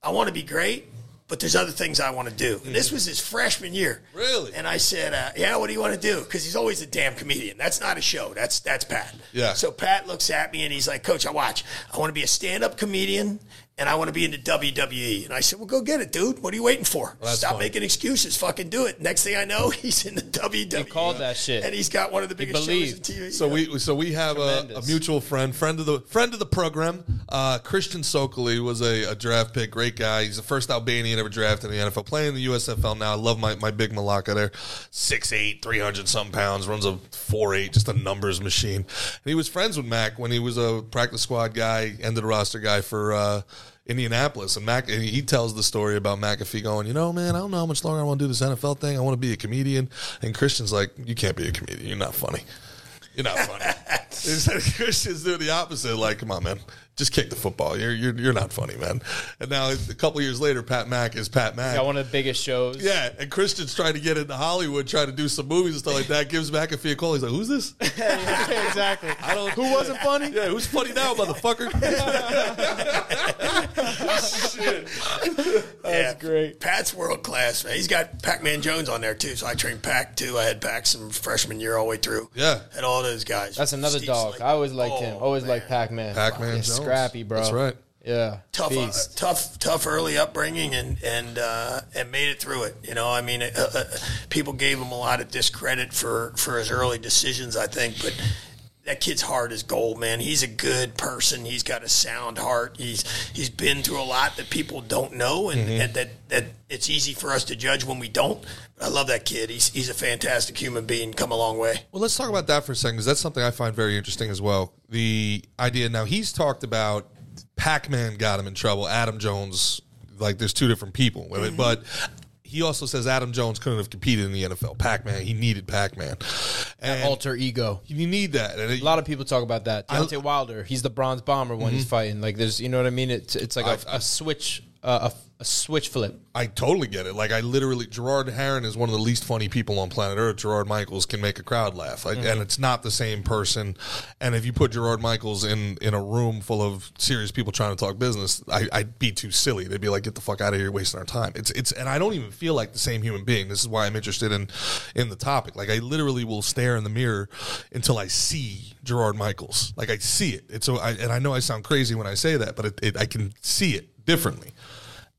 I want to be great, but there's other things I want to do. And this was his freshman year. Really? And I said, uh, yeah, what do you want to do? Because he's always a damn comedian. That's not a show. That's that's Pat. Yeah. So Pat looks at me and he's like, Coach, I watch. I want to be a stand-up comedian and I want to be in the WWE. And I said, well, go get it, dude. What are you waiting for? that's Stop funny. making excuses. Fucking do it. Next thing I know, he's in the WWE. He called that shit. And he's got one of the biggest shows believed. in TV. So we so we have a, a mutual friend, friend of the friend of the program. Uh, Christian Sokoli was a, a draft pick, great guy. He's the first Albanian ever drafted in the NFL, playing in the USFL now. I love my, my big Malacca there, 6'8", 300 some pounds, runs a 4'8", just a numbers machine. And he was friends with Mac when he was a practice squad guy, ended the roster guy for uh, Indianapolis. And Mac, and he tells the story about McAfee going, you know, man, I don't know how much longer I want to do this NFL thing. I want to be a comedian. And Christian's like, you can't be a comedian. You're not funny. You're not funny. Christians do the opposite. Like, come on, man, just kick the football. You're you're, you're not funny, man. And now a couple years later, Pat Mack is Pat Mack. Got one of the biggest shows. Yeah, and Christian's trying to get into Hollywood, trying to do some movies and stuff like that. Gives McAfee a call. He's like, "Who's this? exactly. I don't. Who wasn't funny? Yeah, who's funny now, motherfucker? Shit. That's great. Pat's world class, man. He's got Pac-Man Jones on there too. So I trained Pac too. I had Pac some freshman year all the way through. Yeah. Had all those guys. That's another Steve dog. Slade. I always liked Oh, him. Always man. liked Pac Man. Pac-Man Jones. Scrappy, bro. That's right. Yeah. tough, uh, tough, tough early upbringing, and and uh, and made it through it. You know, I mean, uh, uh, people gave him a lot of discredit for for his early decisions, I think, but. That kid's heart is gold, man. He's a good person. He's got a sound heart. He's he's been through a lot that people don't know, and, mm-hmm. and that, that it's easy for us to judge when we don't. But I love that kid. He's he's a fantastic human being. Come a long way. Well, let's talk about that for a second because that's something I find very interesting as well. The idea now he's talked about Pac-Man got him in trouble. Adam Jones, like there's two different people with it, mm-hmm. but he also says Adam Jones couldn't have competed in the NFL. Pac-Man, he needed Pac-Man, and Alter ego. you need that. And it, A lot of people talk about that. Deontay Wilder, he's the bronze bomber when he's mm-hmm. fighting. Like there's, you know what I mean? It's it's like a, I- a switch, uh, a, a switch flip. I totally get it. Like I literally, Gerard Heron is one of the least funny people on planet Earth. Gerard Michaels can make a crowd laugh, like, and it's not the same person. And if you put Gerard Michaels in in a room full of serious people trying to talk business, I, I'd be too silly. They'd be like, "Get the fuck out of here, wasting our time." It's it's, and I don't even feel like the same human being. This is why I'm interested in in the topic. Like I literally will stare in the mirror until I see Gerard Michaels. Like I see it. It's so, I, and I know I sound crazy when I say that, but it, it, I can see it differently.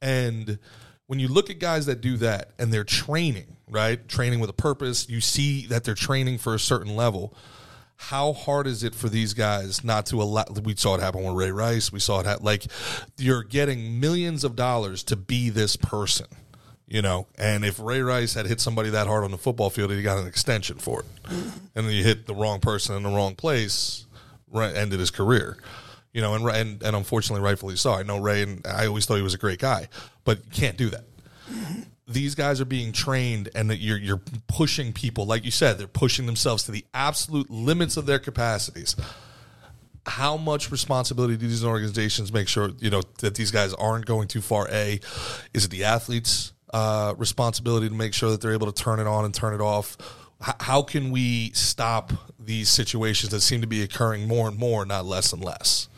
And when you look at guys that do that and they're training, right? Training with a purpose, you see that they're training for a certain level. How hard is it for these guys not to allow? We saw it happen with Ray Rice. We saw it happen. Like you're getting millions of dollars to be this person, you know. And if Ray Rice had hit somebody that hard on the football field, he got an extension for it. And then you hit the wrong person in the wrong place, right, ended his career you know, and, and and unfortunately, rightfully so. I know Ray, and I always thought he was a great guy, but you can't do that. These guys are being trained, and that you're you're pushing people, like you said, they're pushing themselves to the absolute limits of their capacities. How much responsibility do these organizations make sure you know that these guys aren't going too far? A, is it the athletes' uh, responsibility to make sure that they're able to turn it on and turn it off? H- how can we stop these situations that seem to be occurring more and more, not less and less?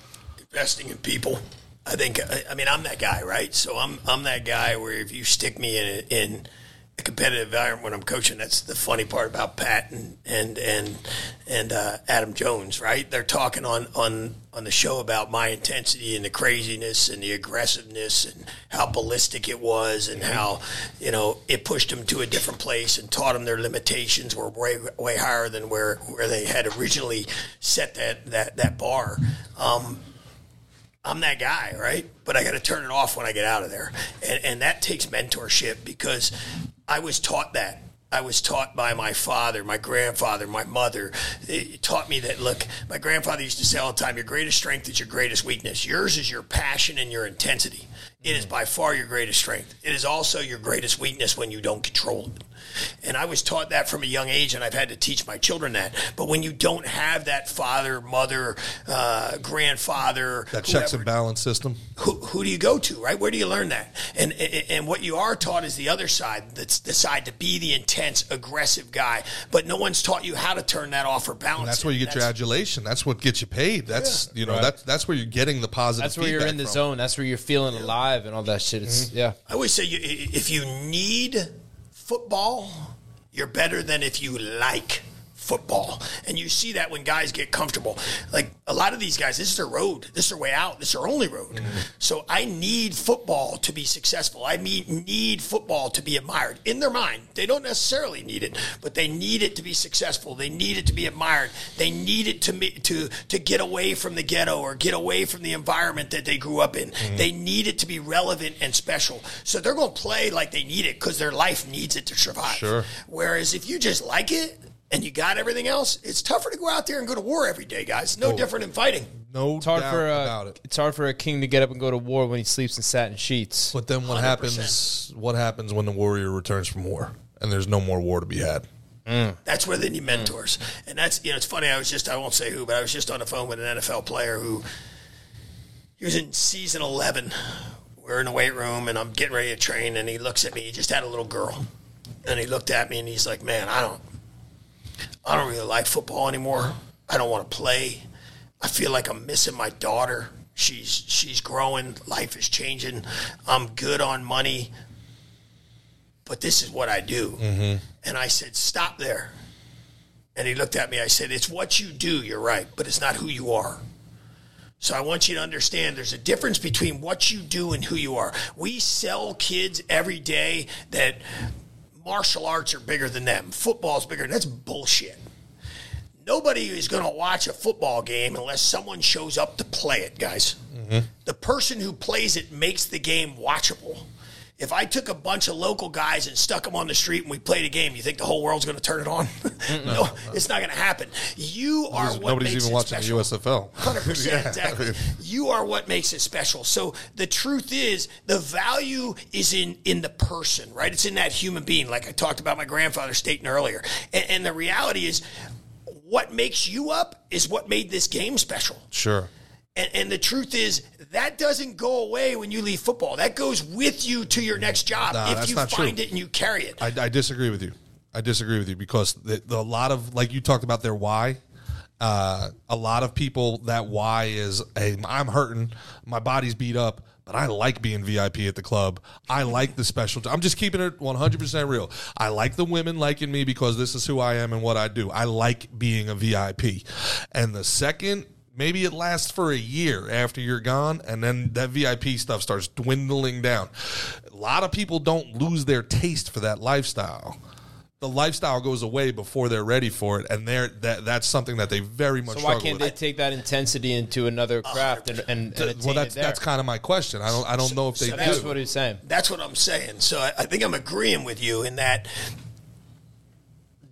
Investing in people. I think. I, mean, I'm that guy, right? So I'm I'm that guy where if you stick me in a, in a competitive environment when I'm coaching, that's the funny part about Pat and and and and uh, Adam Jones, right? They're talking on on on the show about my intensity and the craziness and the aggressiveness and how ballistic it was and how you know it pushed them to a different place and taught them their limitations were way way higher than where where they had originally set that that that bar. Um, I'm that guy, right? But I got to turn it off when I get out of there. And, and that takes mentorship because I was taught that. I was taught by my father, my grandfather, my mother. It taught me that, look, my grandfather used to say all the time, your greatest strength is your greatest weakness. Yours is your passion and your intensity. It is by far your greatest strength. It is also your greatest weakness when you don't control it. And I was taught that from a young age, and I've had to teach my children that. But when you don't have that father, mother, uh, grandfather, That checks whoever- and balance system. who, who do you go to, right? Where do you learn that? And, and and what you are taught is the other side. That's the side to be the intense, aggressive guy. But no one's taught you how to turn that off or balance. And that's it. where you get your That's- adulation. That's what gets you paid. That's you know that's that's where you're getting the positive. That's where you're in the from. zone. That's where you're feeling alive and all that shit. It's mm-hmm. yeah. I always say you, if you need football, you're better than if you like football. And you see that when guys get comfortable. Like a lot of these guys, this is their road. This is their way out. This is their only road. Mm. So I need football to be successful. I need, need football to be admired in their mind. They don't necessarily need it, but they need it to be successful. They need it to be admired. They need it to to to get away from the ghetto or get away from the environment that they grew up in. Mm. They need it to be relevant and special. So they're going to play like they need it because their life needs it to survive. Sure. Whereas if you just like it and you got everything else, it's tougher to go out there and go to war every day, guys. No different in fighting. No It's hard doubt for uh, about a, it. it's hard for a king to get up and go to war when he sleeps in satin sheets. But then what 100%. happens? What happens when the warrior returns from war and there's no more war to be had? Mm. That's where they need mentors. And that's, you know, it's funny. I was just, I won't say who, but I was just on the phone with an NFL player who, he was in season 11. We're in the weight room and I'm getting ready to train. And he looks at me. He just had a little girl. And he looked at me and he's like, man, I don't, I don't really like football anymore. I don't want to play. I feel like I'm missing my daughter. She's she's growing. Life is changing. I'm good on money, but this is what I do. Mm-hmm. And I said, stop there. And he looked at me. I said, it's what you do. You're right, but it's not who you are. So I want you to understand there's a difference between what you do and who you are. We sell kids every day that martial arts are bigger than them. Football's bigger. That's bullshit. Nobody is going to watch a football game unless someone shows up to play it, guys. Mm-hmm. The person who plays it makes the game watchable. If I took a bunch of local guys and stuck them on the street and we played a game, you think the whole world's going to turn it on? no, it's not going to happen. You are Nobody's, what nobody's makes even it watching special. the USFL. Hundred percent, exactly. I mean- you are what makes it special. So the truth is, the value is in in the person, right? It's in that human being. Like I talked about my grandfather stating earlier, and, and the reality is, what makes you up is what made this game special. Sure. And, and the truth is, that doesn't go away when you leave football. That goes with you to your next job Nah, if you find true. it and you carry it. I, I disagree with you. I disagree with you because the, the, a lot of like you talked about their why. Uh, a lot of people that why is hey, I'm hurting, my body's beat up, but I like being VIP at the club. I like the special. I'm just keeping it 100 percent real. I like the women liking me because this is who I am and what I do. I like being a VIP, and the second maybe it lasts for a year after you're gone and then that vip stuff starts dwindling down a lot of people don't lose their taste for that lifestyle the lifestyle goes away before they're ready for it and they're that that's something that they very much So why can't they take that intensity into another uh, craft and, and, and attain well that's it there? that's kind of my question i don't i don't know if they so do That's what he's saying. That's what I'm saying. So I, I think I'm agreeing with you in that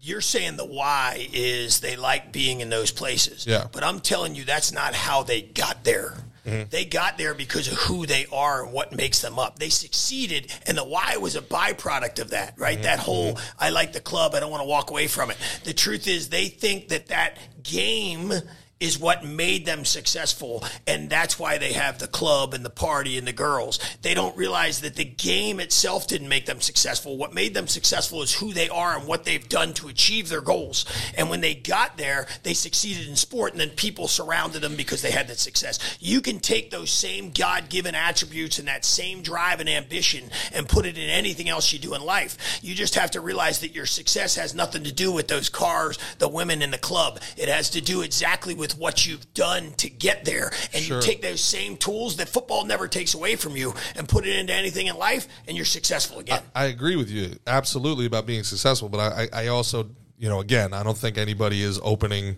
you're saying the why is they like being in those places. Yeah. But I'm telling you that's not how they got there. Mm-hmm. They got there because of who they are and what makes them up. They succeeded, and the why was a byproduct of that, right? Mm-hmm. That whole mm-hmm. I like the club, I don't want to walk away from it. The truth is, they think that that game is what made them successful, and that's why they have the club and the party and the girls. They don't realize that the game itself didn't make them successful. What made them successful is who they are and what they've done to achieve their goals. And when they got there, they succeeded in sport, and then people surrounded them because they had that success. You can take those same God given attributes and that same drive and ambition and put it in anything else you do in life. You just have to realize that your success has nothing to do with those cars, the women, and the club. It has to do exactly with what you've done to get there. And Sure. you take those same tools that football never takes away from you and put it into anything in life, and you're successful again. I agree with you absolutely about being successful, but I, I I also, you know, again, I don't think anybody is opening,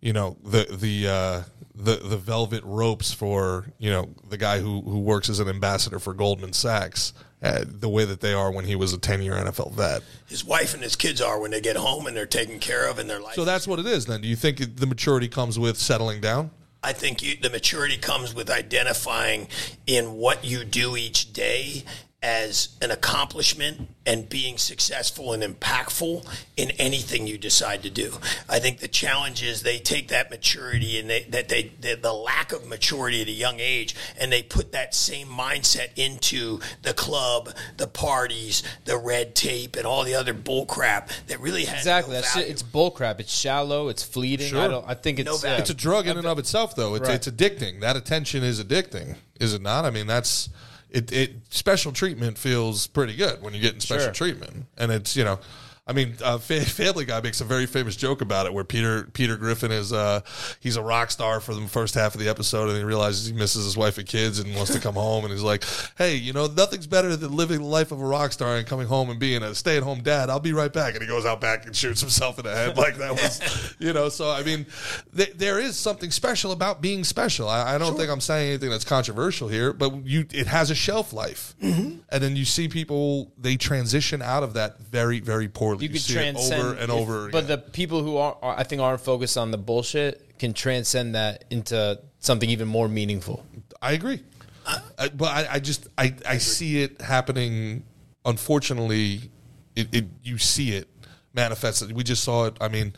you know, the the uh, the the velvet ropes for you know the guy who who works as an ambassador for Goldman Sachs. Uh, the way that they are when he was a 10 year NFL vet. his wife and his kids are when they get home and they're taken care of in their life. So that's what it is then. Do you think the maturity comes with settling down? I think you, the maturity comes with identifying in what you do each day as an accomplishment and being successful and impactful in anything you decide to do. I think the challenge is they take that maturity and they, that they, the, the lack of maturity at a young age and they put that same mindset into the club, the parties, the red tape, and all the other bullcrap that really has Exactly. no That's value. it. It's bullcrap. It's shallow. It's fleeting. I Sure. don't. I think it's. No uh, It's a drug in and of itself, though. It's Right. it's addicting. That attention is addicting, is it not? I mean, that's it. It special treatment feels pretty good when you're getting special Sure. treatment, and it's you know, I mean, uh, Fa- Family Guy makes a very famous joke about it, where Peter Peter Griffin is uh, he's a rock star for the first half of the episode, and he realizes he misses his wife and kids and wants to come home, and he's like, "Hey, you know, nothing's better than living the life of a rock star and coming home and being a stay at home dad. I'll be right back." And he goes out back and shoots himself in the head like that was, you know. So I mean, th- there is something special about being special. I, I don't think I'm saying anything that's controversial here, but you it has a shelf life, Mm-hmm. and then you see people they transition out of that very very poorly. you could see transcend it over and if- over. But the people who are, are, I think, aren't focused on the bullshit can transcend that into something even more meaningful. I agree, uh, I, but I, I just I, I see it happening. Unfortunately, it, it you see it manifest. We just saw it. I mean,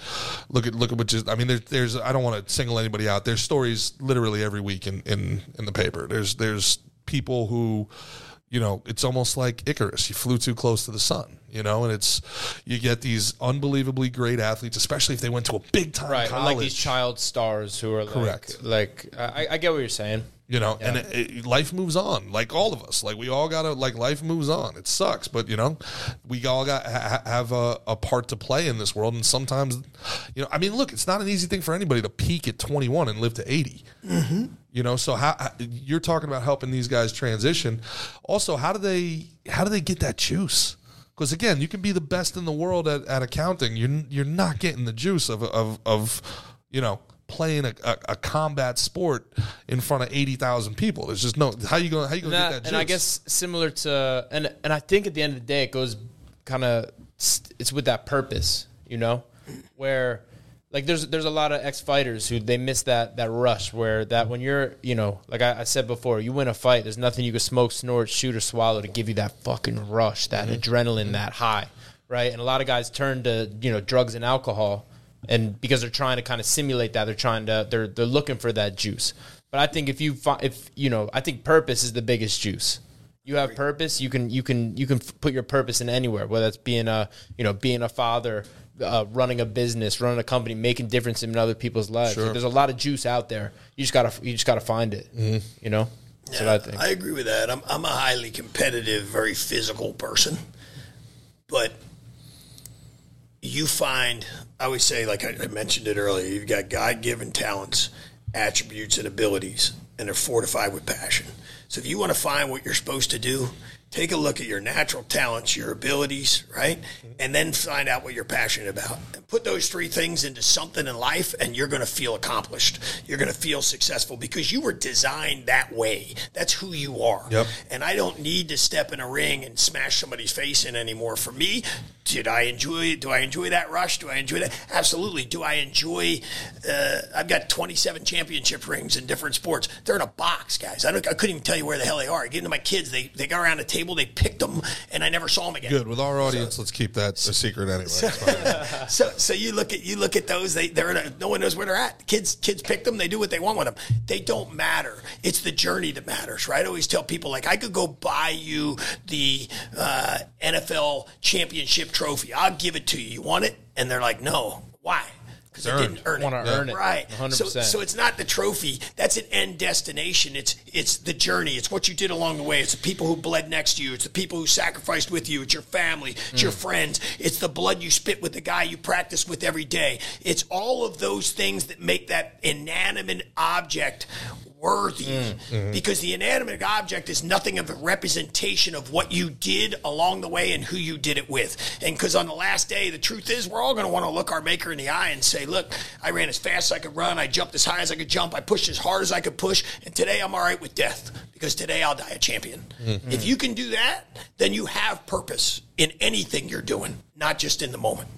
look at look at what just. I mean, there's there's. I don't want to single anybody out. There's stories literally every week in in in the paper. There's there's people who. You know, it's almost like Icarus. You flew too close to the sun. You know, and it's you get these unbelievably great athletes, especially if they went to a big time Right. college. Like these child stars who are Correct. like, like I, I get what you're saying. You know and it, it, life moves on like all of us. Like we all gotta like life moves on. It sucks but you know we all got ha- have a, a part to play in this world. And sometimes you know i mean look it's not an easy thing for anybody to peak at 21 and live to 80 mm-hmm. you know so how how- you're talking about helping these guys transition. Also how do they how do they get that juice? Because again you can be the best in the world at, at accounting. You're you're not getting the juice of of, of you know playing a, a, a combat sport in front of 80,000 people. There's just no how you going how you going to get that juice and I guess similar to and and I think at the end of the day it goes kind of it's with that purpose, you know, where like there's there's a lot of ex fighters who they miss that that rush where that when you're you know like I, I said before you win a fight there's nothing you can smoke snort shoot or swallow to give you that fucking rush that mm-hmm. adrenaline that high right? And a lot of guys turn to you know drugs and alcohol and because they're trying to kind of simulate that they're trying to they're they're looking for that juice. But I think if you fi- if you know I think purpose is the biggest juice. You have purpose you can you can you can f- put your purpose in anywhere whether it's being a you know being a father uh, running a business running a company making difference in other people's lives. Sure. there's a lot of juice out there. You just gotta you just gotta find it you know? That's what i I agree with that. I'm, I'm a highly competitive, very physical person. But you find, I always say, like I, mentioned it earlier, you've got God given talents, attributes, and abilities, and they're fortified with passion. So if you want to find what you're supposed to do, take a look at your natural talents, your abilities, right? And then find out what you're passionate about. And put those three things into something in life, and you're going to feel accomplished. You're going to feel successful because you were designed that way. That's who you are. Yep. And I don't need to step in a ring and smash somebody's face in anymore. For me, did I enjoy? It? Do I enjoy that rush? Do I enjoy that? Absolutely. Do I enjoy? Uh, I've got 27 championship rings in different sports. They're in a box, guys. I, don't, I couldn't even tell you where the hell they are. I give them to my kids. They they got around the table. They picked them, and I never saw them again. good with our audience let's keep that a secret anyway fine. So, so you look at you look at those. They they're in a, no one knows where they're at. Kids kids pick them. They do what they want with them. They don't matter. It's the journey that matters, right? I always tell people like I could go buy you the uh, NFL championship trophy. I'll give it to you. You want it? And they're like, no. Why? Because I didn't earn it. Wanna earn it. Right. 100%. So, so it's not the trophy. That's an end destination. It's it's the journey. It's what you did along the way. It's the people who bled next to you. It's the people who sacrificed with you. It's your family. It's mm. your friends. It's the blood you spit with the guy you practice with every day. It's all of those things that make that inanimate object worthy mm, mm-hmm. because the inanimate object is nothing of a representation of what you did along the way and who you did it with. And because on the last day, the truth is, we're all going to want to look our maker in the eye and say, Look, I ran as fast as I could run. I jumped as high as I could jump. I pushed as hard as I could push. And today I'm all right with death because today I'll die a champion. Mm-hmm. If you can do that, then you have purpose in anything you're doing, not just in the moment.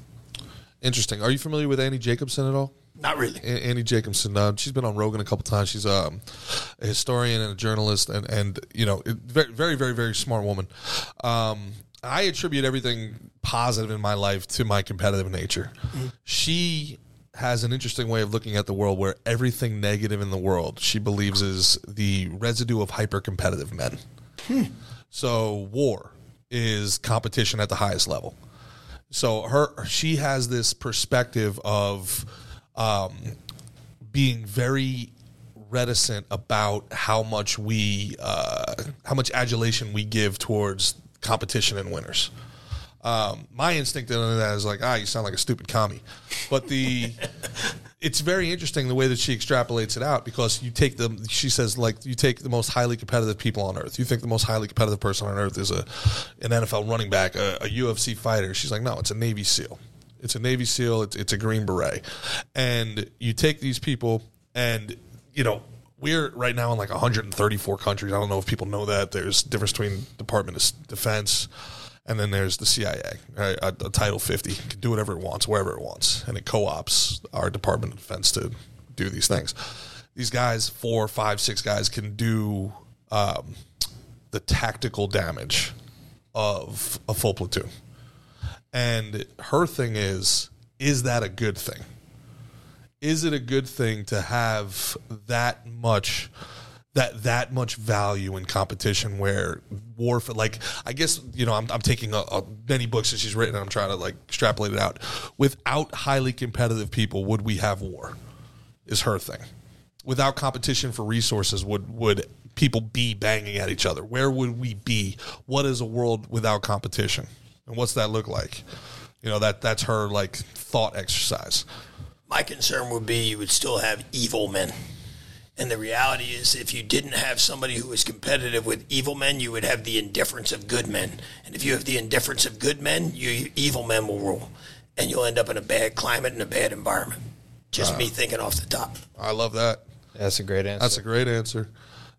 interesting are you familiar with annie jacobsen at all Not really. Annie Jacobsen. Uh, she's been on Rogan a couple times. She's um, a historian and a journalist, and and you know, very very very very smart woman. Um, I attribute everything positive in my life to my competitive nature. She has an interesting way of looking at the world where everything negative in the world she believes is the residue of hyper competitive men. So war is competition at the highest level. So her she has this perspective of um, being very reticent about how much we uh, how much adulation we give towards competition and winners. Um, my instinct in that is like, ah, you sound like a stupid commie. But the it's very interesting the way that she extrapolates it out because you take the she says like you take the most highly competitive people on earth. You think the most highly competitive person on earth is a an NFL running back, a, a UFC fighter. She's like, no, it's a Navy SEAL. It's a Navy SEAL. It's, it's a Green Beret, and you take these people, and you know we're right now in like 134 countries. I don't know if people know that. There's difference between Department of Defense, and then there's the CIA. Right? A, a Title 50 can do whatever it wants, wherever it wants, and it co-ops our Department of Defense to do these things. These guys, four, five, six guys, can do um, the tactical damage of a full platoon. And her thing is, is that a good thing? Is it a good thing to have that much that that much value in competition where warfare like I guess you know I'm, I'm taking a, a, many books that she's written and I'm trying to like extrapolate it out. Without highly competitive people would we have war? Is her thing. Without competition for resources would would people be banging at each other? Where would we be? What is a world without competition and what's that look like you know that that's her like thought exercise My concern would be you would still have evil men. And the reality is, if you didn't have somebody who was competitive with evil men, you would have the indifference of good men. And if you have the indifference of good men, you evil men will rule. And you'll end up in a bad climate and a bad environment. Just me thinking off the top. I love that That's a great answer. That's a great answer.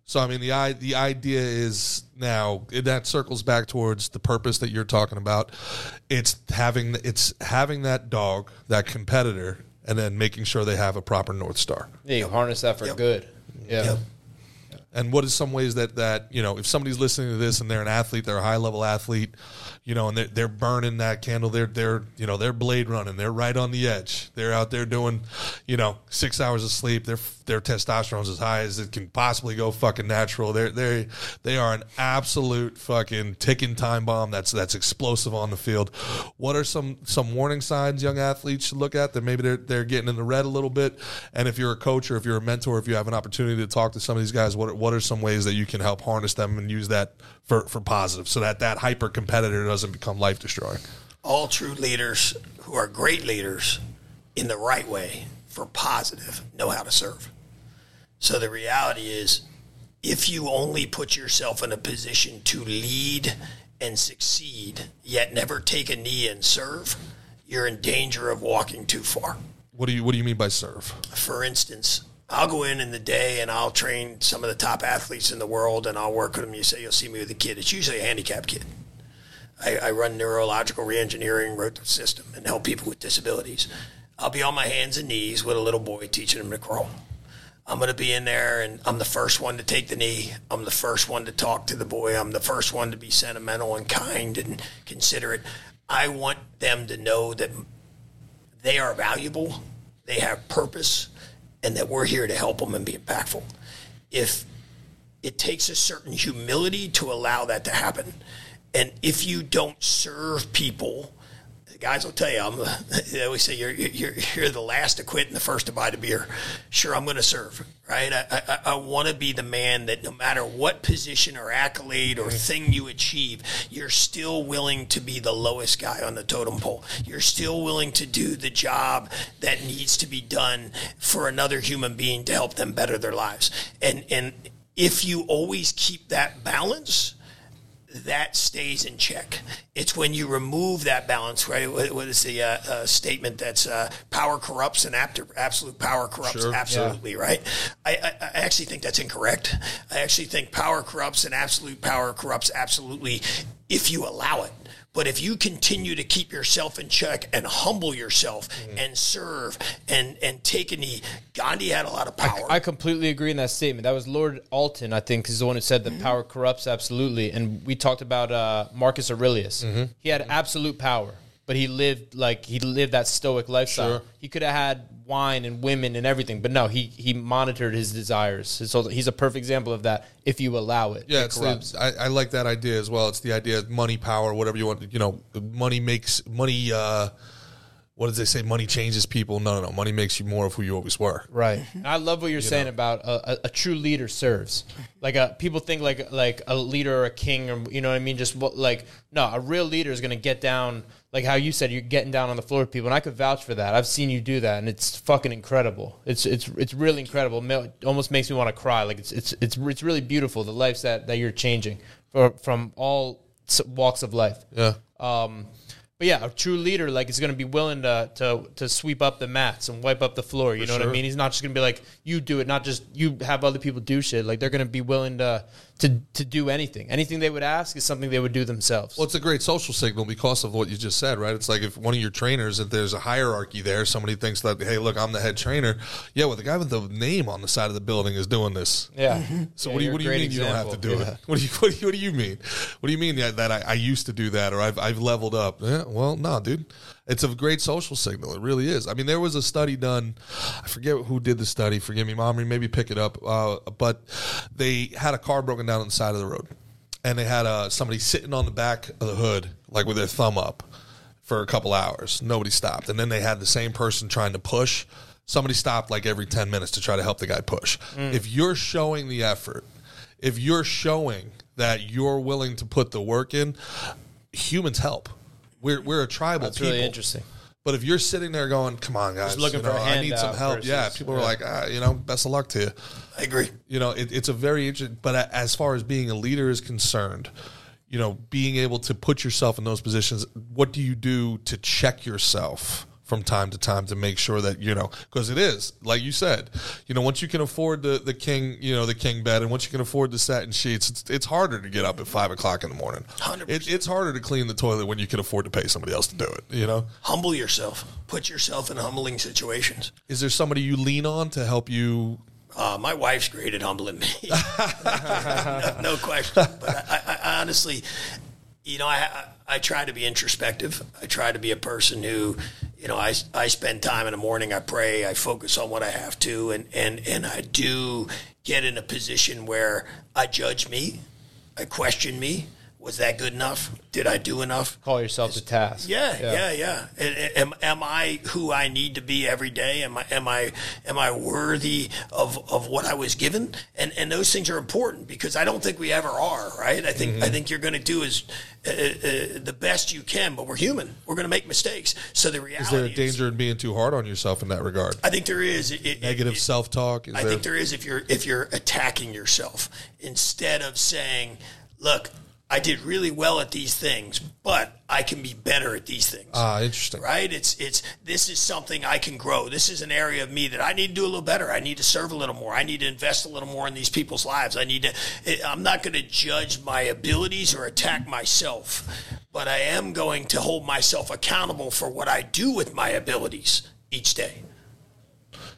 So I mean the i the idea is now that circles back towards the purpose that you're talking about. It's having it's having that dog, that competitor, and then making sure they have a proper north star. yeah, you harness that for Yep. good. Yeah. Yep. And what is some ways that that you know if somebody's listening to this and they're an athlete, they're a high level athlete, you know, and they're, they're burning that candle, they're they're you know they're blade running, they're right on the edge, they're out there doing, you know, six hours of sleep, their their testosterone's as high as it can possibly go, fucking natural. They're they they are an absolute fucking ticking time bomb that's that's explosive on the field. What are some some warning signs young athletes should look at that maybe they're they're getting in the red a little bit? And if you're a coach or if you're a mentor, if you have an opportunity to talk to some of these guys, what what are some ways that you can help harness them and use that for for positive, so that that hyper competitor doesn't become life destroying? all true leaders who are great leaders in the right way for positive know how to serve. So the reality is, if you only put yourself in a position to lead and succeed, yet never take a knee and serve, you're in danger of walking too far. What do you what do you mean by serve? For instance, I'll go in in the day and I'll train some of the top athletes in the world and I'll work with them. You say you'll see me with a kid. It's usually a handicapped kid. I, I run neurological reengineering road system and help people with disabilities. I'll be on my hands and knees with a little boy teaching him to crawl. I'm going to be in there and I'm the first one to take the knee. I'm the first one to talk to the boy. I'm the first one to be sentimental and kind and considerate. I want them to know that they are valuable, they have purpose, and that we're here to help them and be impactful. If it takes a certain humility to allow that to happen, and if you don't serve people, guys will tell you, I'm, they always say you're, you're, you're the last to quit and the first to buy the beer. Sure, I'm going to serve, right? I, I, I want to be the man that no matter what position or accolade or thing you achieve, you're still willing to be the lowest guy on the totem pole. You're still willing to do the job that needs to be done for another human being to help them better their lives. And, and if you always keep that balance, that stays in check. It's when you remove that balance, right? What, what is the uh, uh, statement that's uh, power corrupts and after, absolute power corrupts Sure. absolutely, right? I, I, I actually think that's incorrect. I actually think power corrupts and absolute power corrupts absolutely if you allow it. But if you continue to keep yourself in check and humble yourself and serve and and take a knee, Gandhi had a lot of power. I completely agree in that statement. That was Lord Acton, I think, is the one who said Mm-hmm. that power corrupts absolutely. And we talked about uh, Marcus Aurelius. Mm-hmm. He had absolute power, but he lived like he lived that stoic lifestyle. Sure. He could have had wine and women and everything, but no, he he monitored his desires. So he's a perfect example of that. If you allow it, Yeah, it it's corrupts. the, I, I like that idea as well. It's the idea of money, power, whatever you want. You know, money makes money. Uh, what did they say? Money changes people. No, no, no. Money makes you more of who you always were. Right. Mm-hmm. And I love what you're saying about a, a, a true leader serves. Like a people think like like a leader or a king or you know what I mean. Just what, like no, a real leader is going to get down. Like how you said, you're getting down on the floor with people, and I could vouch for that. I've seen you do that, and it's fucking incredible. It's it's it's really incredible. It almost makes me want to cry. Like it's it's it's it's really beautiful. The lives that that you're changing for, from all walks of life. Yeah. Um, but yeah, a true leader like is going to be willing to, to to sweep up the mats and wipe up the floor. You know what. I mean? He's not just going to be like you do it, not just you have other people do shit. Like they're going to be willing to to to do anything. Anything they would ask is something they would do themselves. Well, it's a great social signal because of what you just said, right? It's like if one of your trainers, if there's a hierarchy there, somebody thinks that, hey, look, I'm the head trainer. Yeah, well, the guy with the name on the side of the building is doing this. yeah. So Yeah, what do you what do you great mean you don't have to example. do it? What do you what do you, what do you mean? What do you mean that, that I, I used to do that or I've I've leveled up? Yeah, well, no, dude. It's a great social signal. It really is. I mean, there was a study done. I forget who did the study. Forgive me, Mommy. Maybe pick it up. Uh, but they had a car broken down on the side of the road, and they had uh, somebody sitting on the back of the hood, like with their thumb up, for a couple hours. Nobody stopped, and then they had the same person trying to push. Somebody stopped like every ten minutes to try to help the guy push. If you're showing the effort, if you're showing that you're willing to put the work in, humans help. We're we're a tribal That's people. really interesting. But if you're sitting there going, "Come on, guys, looking you know, for a I need some help," versus- yeah, people are yeah. like, ah, you know, best of luck to you. I agree. You know, it, it's a very interesting. But as far as being a leader is concerned, you know, being able to put yourself in those positions, what do you do to check yourself? From time to time to make sure that you know, because it is like you said, you know, once you can afford the the king, you know, the king bed, and once you can afford the satin sheets, it's, it's harder to get up at five o'clock in the morning. 100%. It, it's harder to clean the toilet when you can afford to pay somebody else to do it. You know, Humble yourself. Put yourself in humbling situations. is there somebody you lean on to help you Uh, my wife's great at humbling me, no, no question. But I, I, I honestly, you know, I, I I try to be introspective. I try to be a person who, you know, I, I spend time in the morning. I pray. I focus on what I have to, and and and I do get in a position where I judge me, I question me. Was that good enough? Did I do enough? Call yourself to task. Yeah, yeah, yeah. And Am, am I who I need to be every day? Am I am I am I worthy of, of what I was given? And and those things are important because I don't think we ever are. Right? I think I think you're going to do is uh, uh, the best you can, but we're human. We're going to make mistakes. So the reality Is there a danger in being too hard on yourself in that regard? I think there is It- Negative self talk. I think there is if you're if you're attacking yourself instead of saying, "Look, I did really well at these things, but I can be better at these things." Ah, interesting. right? It's it's this is something I can grow. This is an area of me that I need to do a little better. I need to serve a little more. I need to invest a little more in these people's lives. I need to. I'm not going to judge my abilities or attack myself, but I am going to hold myself accountable for what I do with my abilities each day.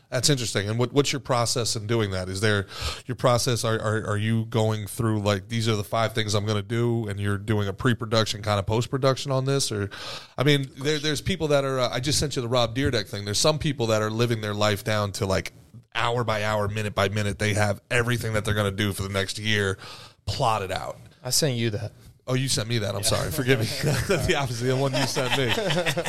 That's interesting. And what, what's your process in doing that? Is there your process? Are, are, are you going through like these are the five things I'm going to do, and you're doing a pre-production kind of post-production on this? Or, I mean, there, there's people that are. Uh, I just sent you the Rob Dyrdek thing. There's some people that are living their life down to like hour by hour, minute by minute. They have everything that they're going to do for the next year plotted out. I sent you that. Oh, you sent me that. I'm sorry. Forgive me. the opposite, the one you sent me.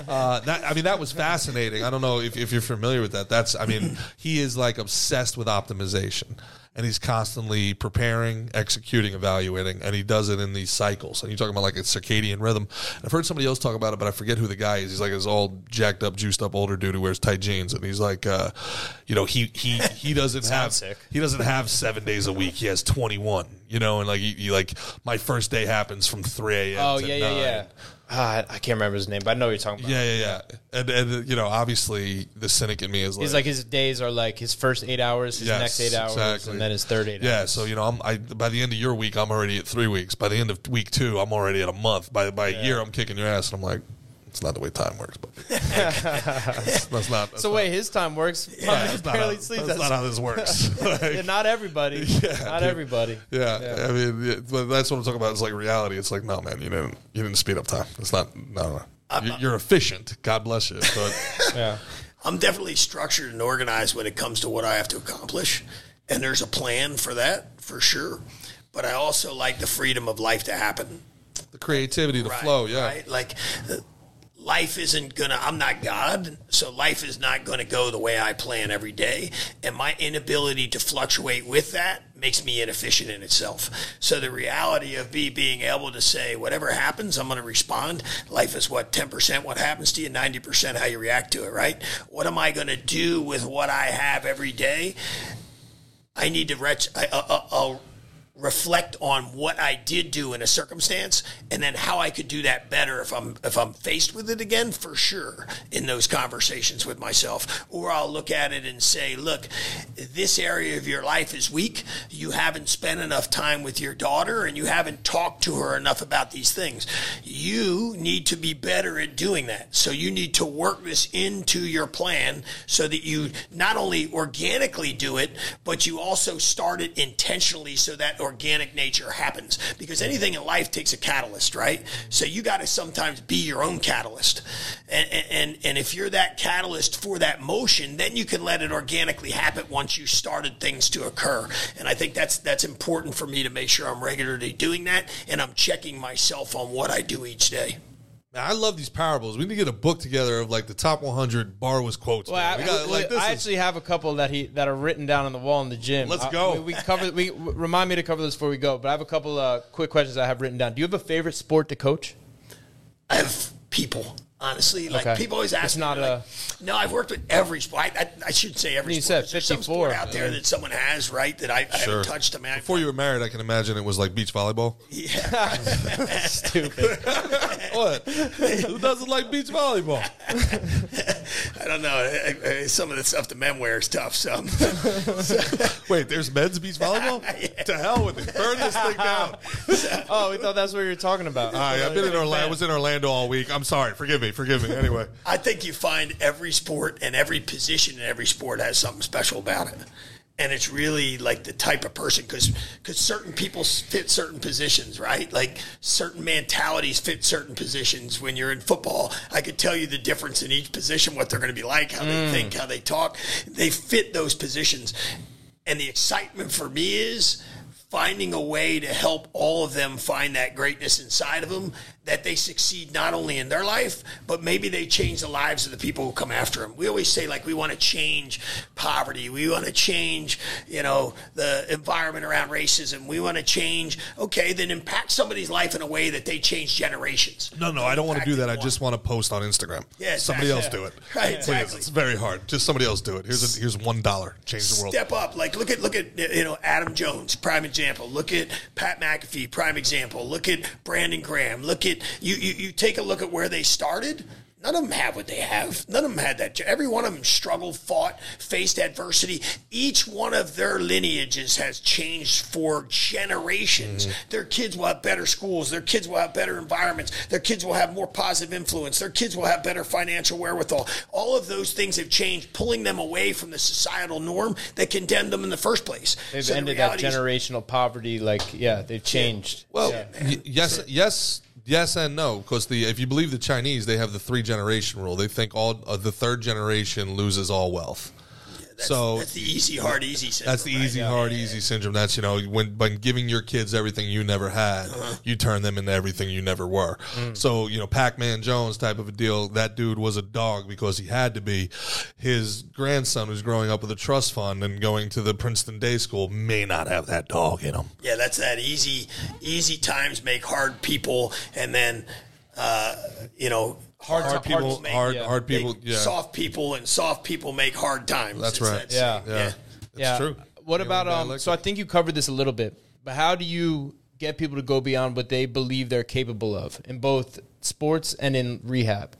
Uh, that I mean, that was fascinating. I don't know if, if you're familiar with that. That's I mean, he is like obsessed with optimization, and he's constantly preparing, executing, evaluating, and he does it in these cycles. And you're talking about like a circadian rhythm. And I've heard somebody else talk about it, but I forget who the guy is. He's like this all jacked up, juiced up older dude who wears tight jeans, and he's like, uh, you know, he he he doesn't have sick. he doesn't have seven days a week. He has 21. You know, and like you, he like my first day happens from 3 a.m. Oh to yeah, yeah, 9. yeah. Ah, I can't remember his name, but I know what you're talking about. Yeah, yeah, yeah. And, and you know, obviously, the cynic in me is like, He's like his days are like his first eight hours, his Yes, next eight hours, exactly. and then his third eight yeah. hours. So you know, I'm I by the end of your week, I'm already at three weeks. By the end of week two, I'm already at a month. By by a year, I'm kicking your ass, and I'm like, it's not the way time works. But that's, that's not. That's So not, wait, his time works. yeah, that's not, barely how, sleeps. that's not how this works. Like, Yeah, not everybody. Yeah, not dude. everybody. Yeah, I mean, yeah, but that's what I'm talking about. It's like reality. It's like, no, man, you didn't, you didn't speed up time. It's not, no, no. You- You're efficient. God bless you. But Yeah. I'm definitely structured and organized when it comes to what I have to accomplish. And there's a plan for that, for sure. But I also like the freedom of life to happen. the creativity, the Right, flow, yeah. Right? Like, uh, life isn't gonna i'm not god so life is not gonna go the way i plan every day. And my inability to fluctuate with that makes me inefficient in itself. So the reality of me being able to say whatever happens i'm gonna respond. Life is what 10% what happens to you 90% how you react to it right? What am i gonna do with what i have every day? I need to ret- I, I, I'll reflect on what I did do in a circumstance, and then how I could do that better if I'm if I'm faced with it again, for sure. In those conversations with myself, or I'll look at it and say, "Look, this area of your life is weak. You haven't spent enough time with your daughter, and you haven't talked to her enough about these things. You need to be better at doing that. So you need to work this into your plan so that you not only organically do it, but you also start it intentionally so that organic nature happens. Because anything in life takes a catalyst, right? So you got to sometimes be your own catalyst. And, and, and if you're that catalyst for that motion, then you can let it organically happen once you started things to occur. And I think that's, that's important for me to make sure I'm regularly doing that and I'm checking myself on what I do each day. Man, I love these parables. We need to get a book together of like the top 100 Barwis quotes. Well, man. I, We got, like, this I is- actually have a couple that he that are written down on the wall in the gym. Let's Uh, go. we, we cover. We remind me to cover this before we go. But I have a couple uh, quick questions I have written down. Do you have a favorite sport to coach? I have people. Honestly, like Okay. people always ask It's me, not like, a- no, I've worked with every sport. I, I, I should say every You sport. said 54. out there that someone has, right? That I, I Sure. haven't touched. I mean, I- Before you were married, I can imagine it was like beach volleyball. Yeah, stupid. what? Who doesn't like beach volleyball? I don't know. I- I- Some of the stuff the men wear is tough. So Wait, there's men's beach volleyball? To hell with it. Burn this thing down. oh, we thought that's what you were talking about. All right, I've been in Orlando. I was in Orlando all week. I'm sorry. Forgive me. Forgive me. Anyway, I think you find every sport and every position in every sport has something special about it. And it's really like the type of person because certain people fit certain positions, right? Like certain mentalities fit certain positions. When you're in football, I could tell you the difference in each position, what they're going to be like, how they mm. think, how they talk. They fit those positions. And the excitement for me is finding a way to help all of them find that greatness inside of them that they succeed not only in their life but maybe they change the lives of the people who come after them we always say like we want to change poverty we want to change you know the environment around racism we want to change okay then impact somebody's life in a way that they change generations no, no, I don't want to do that. I just want to post on Instagram. Yeah, somebody else do it. Right, Please, it's very hard. Just somebody else do it. Here's a, here's one dollar. Change the world. Step up. Like look at look at you know Adam Jones, prime example. Look at Pat McAfee, prime example. Look at Brandon Graham. Look at you you, you take a look at where they started. None of them have what they have. None of them had that. Every one of them struggled, fought, faced adversity. Each one of their lineages has changed for generations. Mm-hmm. Their kids will have better schools. Their kids will have better environments. Their kids will have more positive influence. Their kids will have better financial wherewithal. All of those things have changed, pulling them away from the societal norm that condemned them in the first place. They've So the ended that generational poverty. Like, yeah, they've changed. Well, Yeah. y- yes, yes, yes, and no. Because the if you believe the Chinese, they have the three generation rule. They think all uh, the third generation loses all wealth. So That's the easy, hard, easy syndrome. That's the right? easy, hard, easy syndrome. That's you know when when giving your kids everything you never had, Uh-huh. you turn them into everything you never were. Mm. So you know Pac-Man Jones type of a deal. That dude was a dog because he had to be. His grandson who's growing up with a trust fund and going to the Princeton Day School may not have that dog in him. Yeah, that's that easy, easy times make hard people, and then, uh, you know, hard, Hard people, make- hard, yeah. hard people. make Yeah, soft people, and soft people make hard times. That's It's right. that Yeah. saying. yeah, it's yeah. true. What You about know, um? So I think you covered this a little bit, but how do you get people to go beyond what they believe they're capable of in both sports and in rehab?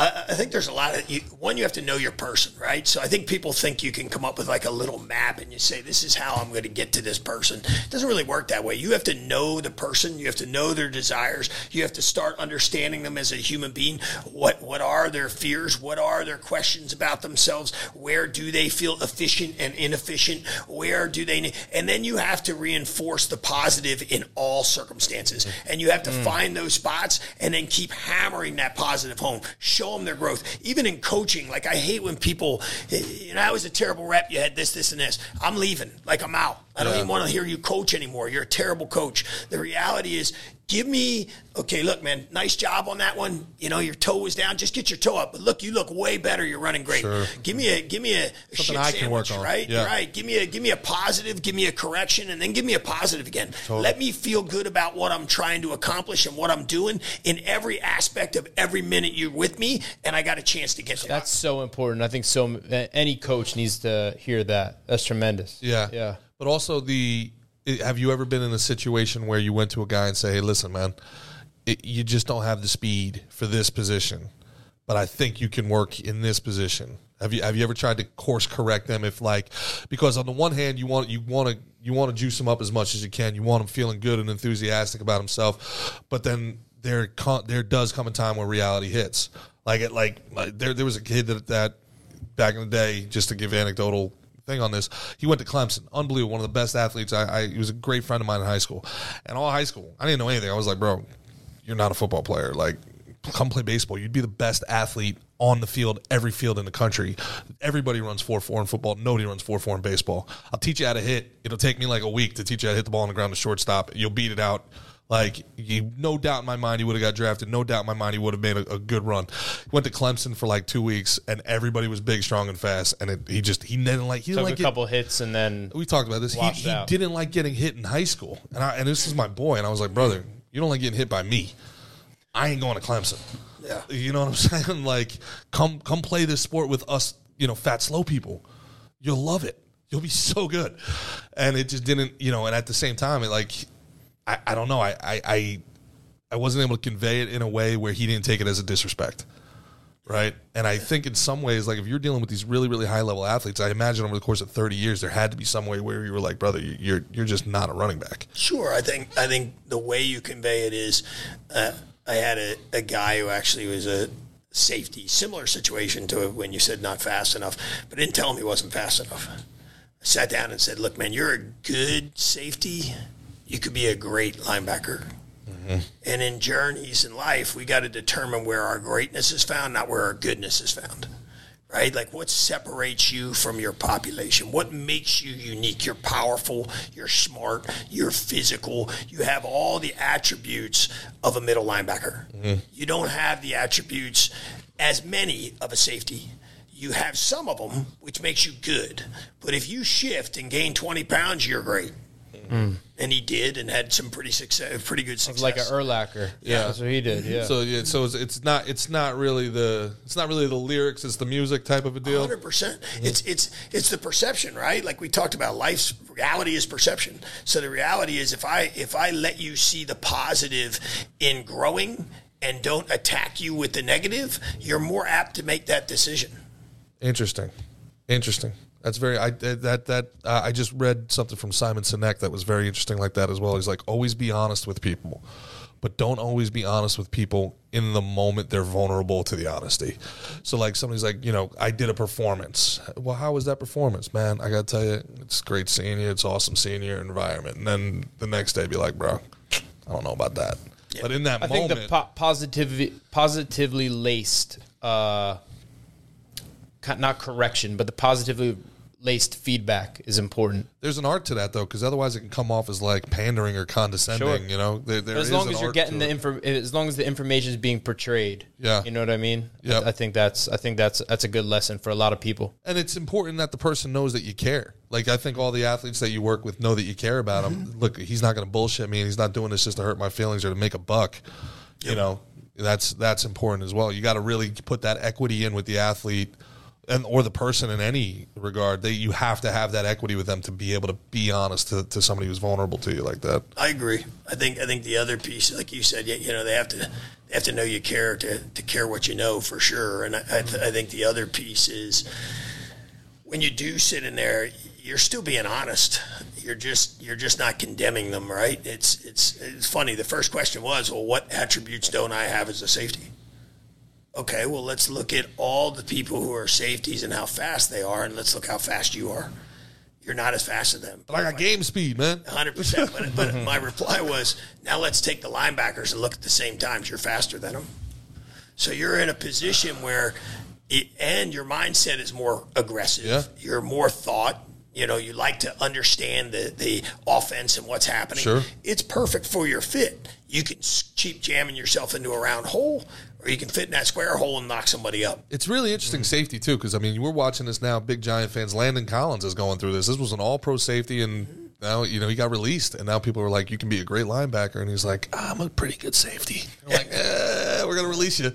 I, I think there's a lot of you, one. You have to know your person, right? So I think people think you can come up with like a little map and you say, "This is how I'm going to get to this person." It doesn't really work that way. You have to know the person. You have to know their desires. You have to start understanding them as a human being. What what are their fears? What are their questions about themselves? Where do they feel efficient and inefficient? Where do they? need- And then you have to reinforce the positive in all circumstances, and you have to mm. find those spots and then keep hammering that positive home. Show them their growth. Even in coaching, like I hate when people, you know, I was a terrible rep. You had this, this, and this. I'm leaving. Like I'm out. I don't Yeah. even want to hear you coach anymore. You're a terrible coach. The reality is, give me, okay, look, man, nice job on that one. You know, your toe was down. Just get your toe up. But look, you look way better. You're running great. Sure. Give me a, give me a, a shit I can work sandwich, on. right? Yeah. Right. Give me a, give me a positive. Give me a correction, and then give me a positive again. Let me feel good about what I'm trying to accomplish and what I'm doing in every aspect of every minute you're with me, and I got a chance to get there. That's so important. I think so. Any coach needs to hear that. That's tremendous. Yeah. Yeah. But also the it- have you ever been in a situation where you went to a guy and say, "Hey, listen, man, it, you just don't have the speed for this position, but I think you can work in this position." Have you have you ever tried to course correct them if like because on the one hand you want you want to you want to juice them up as much as you can. You want them feeling good and enthusiastic about himself, but then there con- there does come a time where reality hits. Like it like, like there there was a kid that that back in the day, just to give anecdotal thing on this, he went to Clemson. Unbelievable. One of the best athletes. I, I he was a great friend of mine in high school. And all high school, I didn't know anything. I was like, bro, you're not a football player. Like, come play baseball. You'd be the best athlete on the field, every field in the country. Everybody runs 4 4 in football. Nobody runs 4 4 in baseball. I'll teach you how to hit. It'll take me like a week to teach you how to hit the ball on the ground to shortstop. You'll beat it out. Like, you, no doubt in my mind he would have got drafted. No doubt in my mind he would have made a, a good run. Went to Clemson for like two weeks, and everybody was big, strong, and fast. And it, he just he didn't like he didn't Took like a get- couple hits and then we talked about this. He, Washed he didn't like getting hit in high school, and I, and this is my boy, and I was like, brother, you don't like getting hit by me. I ain't going to Clemson. Yeah. you know what I'm saying? Like, come come play this sport with us, you know, fat slow people. You'll love it. You'll be so good. And it just didn't, you know. And at the same time, it like, I, I don't know. I, I I I wasn't able to convey it in a way where he didn't take it as a disrespect right? And I think in some ways, like if you're dealing with these really, really high level athletes, I imagine over the course of 30 years, there had to be some way where you were like, brother, you- you're you're just not a running back. Sure, I think I think the way you convey it is, uh, I had a, a guy who actually was a safety, similar situation to when you said not fast enough, but didn't tell him he wasn't fast enough. I sat down and said, "Look, man, you're a good safety. You could be a great linebacker." Mm-hmm. And in journeys in life, we got to determine where our greatness is found, not where our goodness is found. Right? Like what separates you from your population? What makes you unique? You're powerful, you're smart, you're physical, you have all the attributes of a middle linebacker. Mm-hmm. You don't have the attributes as many of a safety. You have some of them, which makes you good. But if you shift and gain 20 pounds, you're great. Mm. And he did and had some pretty success, pretty good success. like a Urlacher. Yeah, that's what he did. Yeah. So yeah, so it's, it's not it's not really the it's not really the lyrics, it's the music type of a deal. Hundred percent. It's it's it's the perception, right? Like we talked about, life's reality is perception. So the reality is, if I if I let you see the positive in growing and don't attack you with the negative, you're more apt to make that decision. Interesting, interesting. That's very. I that that uh, I just read something from Simon Sinek that was very interesting, like that as well. He's like, always be honest with people, but don't always be honest with people in the moment they're vulnerable to the honesty. So, like, somebody's like, you know, I did a performance. Well, how was that performance, man? I gotta tell you, it's great seeing you. It's awesome seeing your environment. And then the next day, be like, bro, I don't know about that. But in that I think the po- positively positively laced, uh, not correction, but the positively laced feedback is important. there's an art to that though, because otherwise it can come off as like pandering or condescending. Sure. You know, there, there But as is long an as you're getting the it. info, as long as the information is being portrayed, Yeah. you know what I mean. Yep. I, I think that's I think that's that's a good lesson for a lot of people. and it's important that the person knows that you care. Like I think all the athletes that you work with know that you care about them. Mm-hmm. Look, he's not going to bullshit me, and he's not doing this just to hurt my feelings or to make a buck. You know, that's that's important as well. You got to really put that equity in with the athlete and or the person in any regard. They you have to have that equity with them to be able to be honest to, to somebody who's vulnerable to you like that. I agree. I think I think the other piece, like you said, you know, they have to they have to know you care to, to care what you know for sure. And I, I, th- I think the other piece is when you do sit in there, you're still being honest. You're just you're just not condemning them, right? It's it's it's funny. The first question was, well, what attributes don't I have as a safety? Okay, well, let's look at all the people who are safeties and how fast they are, and let's look how fast you are. You're not as fast as them. But I got game speed, man. Hundred percent. But but my reply was, now let's take the linebackers and look at the same times. You're faster than them, so you're in a position where, it, and your mindset is more aggressive. Yeah. You're more thought. You know, you like to understand the, the offense and what's happening. Sure. It's perfect for your fit. You can s- keep jamming yourself into a round hole, or you can fit in that square hole and knock somebody up. It's really interesting safety too, because I mean, we're watching this now. Big Giant fans. Landon Collins is going through this. This was an All Pro safety, and now you know he got released, and now people are like, "You can be a great linebacker," and he's like, "I'm a pretty good safety." Like, eh, "We're gonna release you."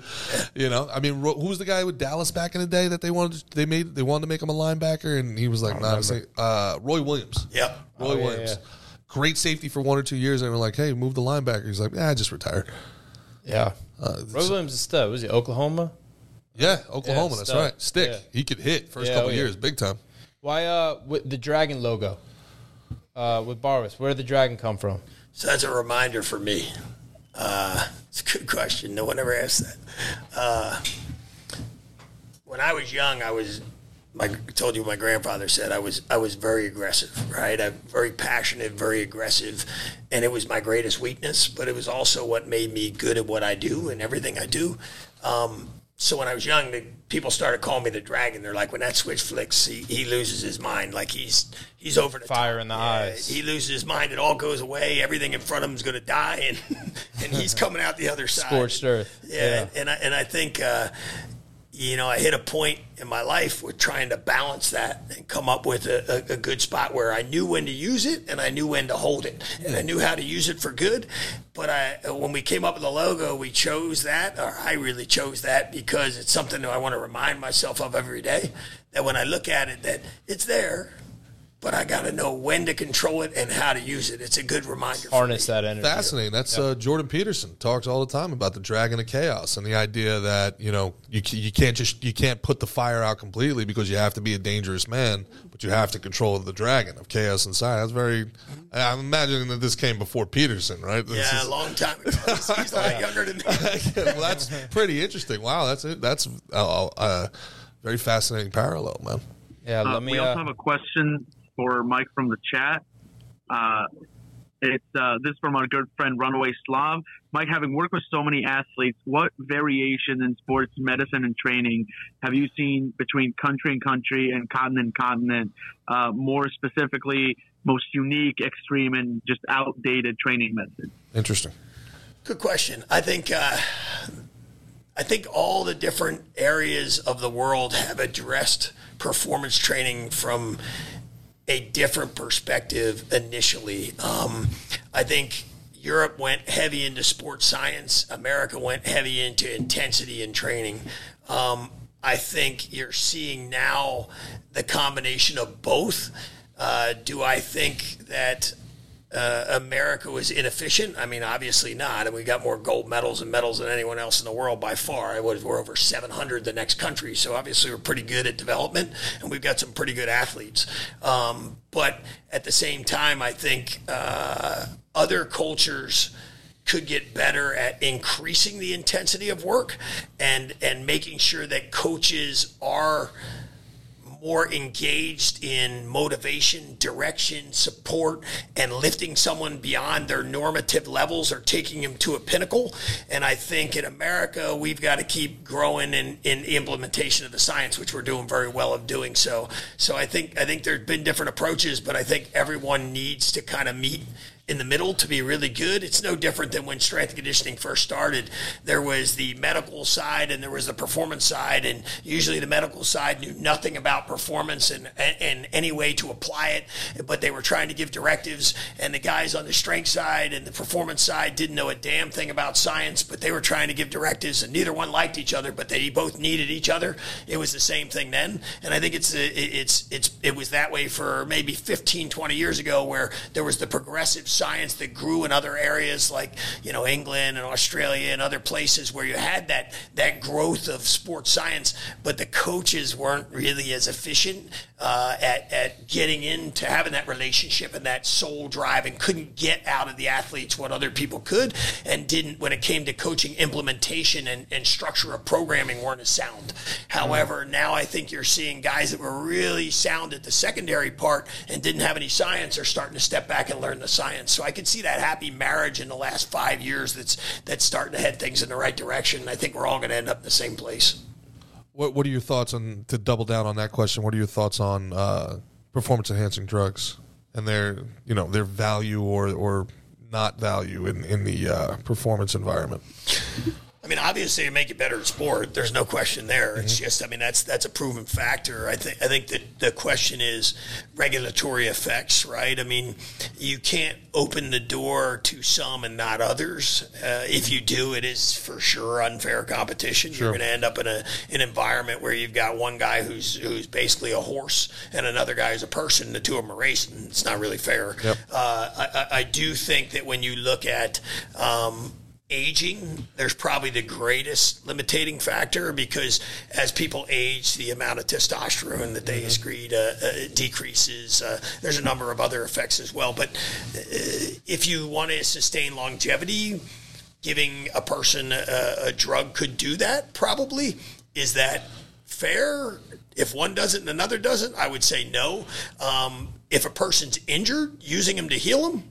You know, I mean, who was the guy with Dallas back in the day that they wanted? To, they made they wanted to make him a linebacker, and he was like, "Not a sa- uh, Roy Williams." Yep. Roy Oh, yeah, Williams. yeah. Great safety for one or two years, and we're like, "Hey, move the linebacker." He's like, "Yeah, I just retired." Yeah. Uh, Roy Williams is stud. Was he Oklahoma? yeah, Oklahoma. Yeah, that's stud. right. Stick. Yeah. He could hit first Yeah, couple oh, yeah. years, big time. Why uh with the dragon logo? Uh with Barwis. Where did the dragon come from? So that's a reminder for me. Uh, it's a good question. No one ever asked that. Uh, when I was young, I was. I told you my grandfather said I was I was very aggressive, right? I'm very passionate, very aggressive, and it was my greatest weakness. But it was also what made me good at what I do and everything I do. Um, so when I was young, the people started calling me the dragon. They're like, when that switch flicks, he, he loses his mind. Like he's he's over the Fire top. in the Yeah, eyes. He loses his mind. It all goes away. Everything in front of him is going to die, and and he's coming out the other side. Scorched earth. Yeah, and I and I think uh, you know I hit a point in my life with trying to balance that and come up with a, a, a good spot where I knew when to use it and I knew when to hold it and I knew how to use it for good. But I when we came up with the logo, we chose that, or I really chose that because it's something that I want to remind myself of every day. That when I look at it, that it's there. But I got to know when to control it and how to use it. It's a good reminder. for Harness me. that energy. Fascinating. That's uh, Jordan Peterson talks all the time about the dragon of chaos and the idea that you know you you can't just you can't put the fire out completely because you have to be a dangerous man, but you have to control the dragon of chaos inside. That's very. I'm imagining that this came before Peterson, right? This Yeah, is- a long time ago. He's, he's a lot younger than me. well, that's pretty interesting. Wow, that's it. That's uh, uh, very fascinating parallel, man. yeah, Uh, let me we also uh, have a question for Mike from the chat. Uh, it's uh, this is from our good friend Runaway Slav. Mike, having worked with so many athletes, what variation in sports medicine and training have you seen between country and country and continent and continent? Uh, more specifically, most unique, extreme, and just outdated training methods. Interesting. Good question. I think uh, I think all the different areas of the world have addressed performance training from a different perspective initially. Um, I think Europe went heavy into sports science. America went heavy into intensity and training. Um, I think you're seeing now the combination of both. Uh, do I think that uh, America was inefficient? I mean, obviously not. And we got more gold medals and medals than anyone else in the world by far. I was, we're over 700 the next country. So obviously we're pretty good at development and we've got some pretty good athletes. Um, but at the same time, I think uh, other cultures could get better at increasing the intensity of work and and making sure that coaches are more engaged in motivation, direction, support, and lifting someone beyond their normative levels or taking them to a pinnacle. And I think in America, we've got to keep growing in, in implementation of the science, which we're doing very well of doing so. So I think I think there's been different approaches, but I think everyone needs to kind of meet in the middle to be really good. It's no different than when strength and conditioning first started. There was the medical side and there was the performance side, and usually the medical side knew nothing about performance and, and, any way to apply it, but they were trying to give directives. And the guys on the strength side and the performance side didn't know a damn thing about science, but they were trying to give directives, and neither one liked each other, but they both needed each other. It was the same thing then, and I think it's it's it's it was that way for maybe 15, 20 years ago, where there was the progressive science that grew in other areas like you know England and Australia and other places where you had that that growth of sports science, but the coaches weren't really as efficient uh, at at getting into having that relationship and that soul drive, and couldn't get out of the athletes what other people could, and didn't when it came to coaching implementation and, and structure of programming weren't as sound. However, now I think you're seeing guys that were really sound at the secondary part and didn't have any science are starting to step back and learn the science. So I could see that happy marriage in the last five years that's that's starting to head things in the right direction. I think we're all going to end up in the same place. What What are your thoughts on to double down on that question? What are your thoughts on uh, performance enhancing drugs and their you know their value or or not value in in the uh, performance environment. I mean, obviously, to make it better at sport, there's no question there. It's just, I mean, that's that's a proven factor. I think I think that the question is regulatory effects, right? I mean, you can't open the door to some and not others. Uh, if you do, it is for sure unfair competition. You're going to end up in a an environment where you've got one guy who's who's basically a horse and another guy who's a person. The two of them are racing. It's not really fair. Yep. Uh, I, I I do think that when you look at um, aging, there's probably the greatest limiting factor because as people age, the amount of testosterone that they excrete uh, uh, decreases. Uh, there's a number of other effects as well. But uh, if you want to sustain longevity, giving a person a, a drug could do that probably. Is that fair? If one doesn't and another doesn't, I would say no. Um, if a person's injured, using them to heal them,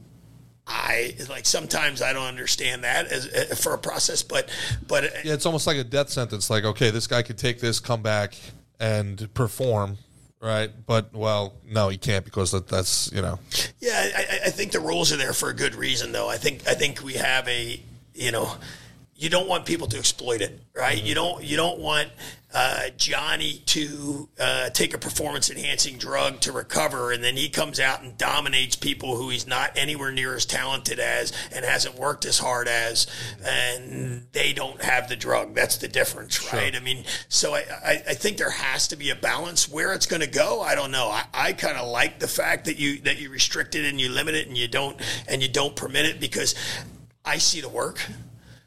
I like sometimes I don't understand that as uh, for a process, but but uh, Yeah, it's almost like a death sentence. Like, okay, this guy could take this, come back, and perform, right? But well, no, he can't because that, that's you know, yeah, I, I think the rules are there for a good reason, though. I think I think we have a you know you don't want people to exploit it, right? You don't you don't want uh, Johnny to uh, take a performance enhancing drug to recover, and then he comes out and dominates people who he's not anywhere near as talented as and hasn't worked as hard as, and they don't have the drug. That's the difference, right? I mean, so I, I, I think there has to be a balance. Where it's going to go, I don't know. I, I kind of like the fact that you that you restrict it and you limit it and you don't and you don't permit it because I see the work.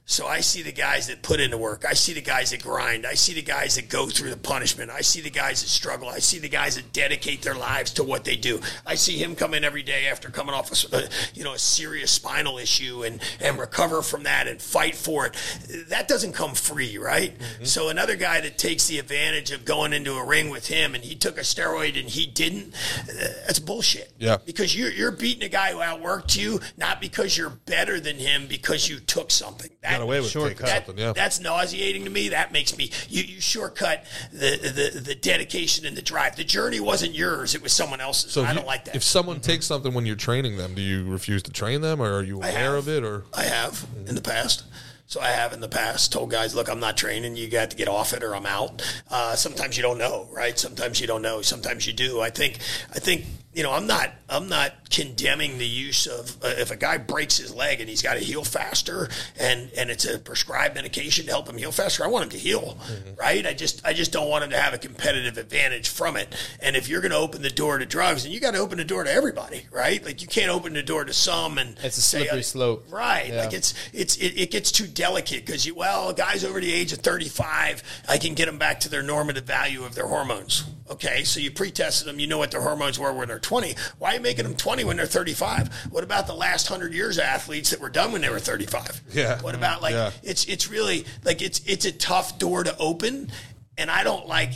So I see the guys that put in the work. I see the guys that grind. I see the guys that go through the punishment. I see the guys that struggle. I see the guys that dedicate their lives to what they do. I see him come in every day after coming off a, a you know a serious spinal issue and and recover from that and fight for it. That doesn't come free, right? Mm-hmm. So another guy that takes the advantage of going into a ring with him and he took a steroid and he didn't, that's bullshit. Yeah. Because you're you're beating a guy who outworked you not because you're better than him because you took something. That, got away with taking that- something. Yeah, that's nauseating to me. That makes me you, you shortcut the, the the dedication and the drive. The journey wasn't yours; it was someone else's. so I if don't you- like that. If someone takes something when you're training them, do you refuse to train them, or are you aware of it, or I have in the past. So I have in the past told guys, look, I'm not training. You got to get off it, or I'm out. Uh, sometimes you don't know, right? Sometimes you don't know. Sometimes you do. I think. I think you know. I'm not. I'm not condemning the use of uh, if a guy breaks his leg and he's got to heal faster, and and it's a prescribed medication to help him heal faster. I want him to heal, right? I just. I just don't want him to have a competitive advantage from it. And if you're going to open the door to drugs, then you got to open the door to everybody, right? Like you can't open the door to some and It's a slippery uh, slope. Right. Yeah. Like it's it's it, it gets too delicate because you well, guys over the age of 35, I can get them back to their normative value of their hormones. Okay, so you pre-tested them, you know what their hormones were when they're 20. Why are you making them 20 when they're 35? What about the last 100 years of athletes that were done when they were 35? Yeah. What about like Yeah. it's it's really like it's it's a tough door to open and I don't like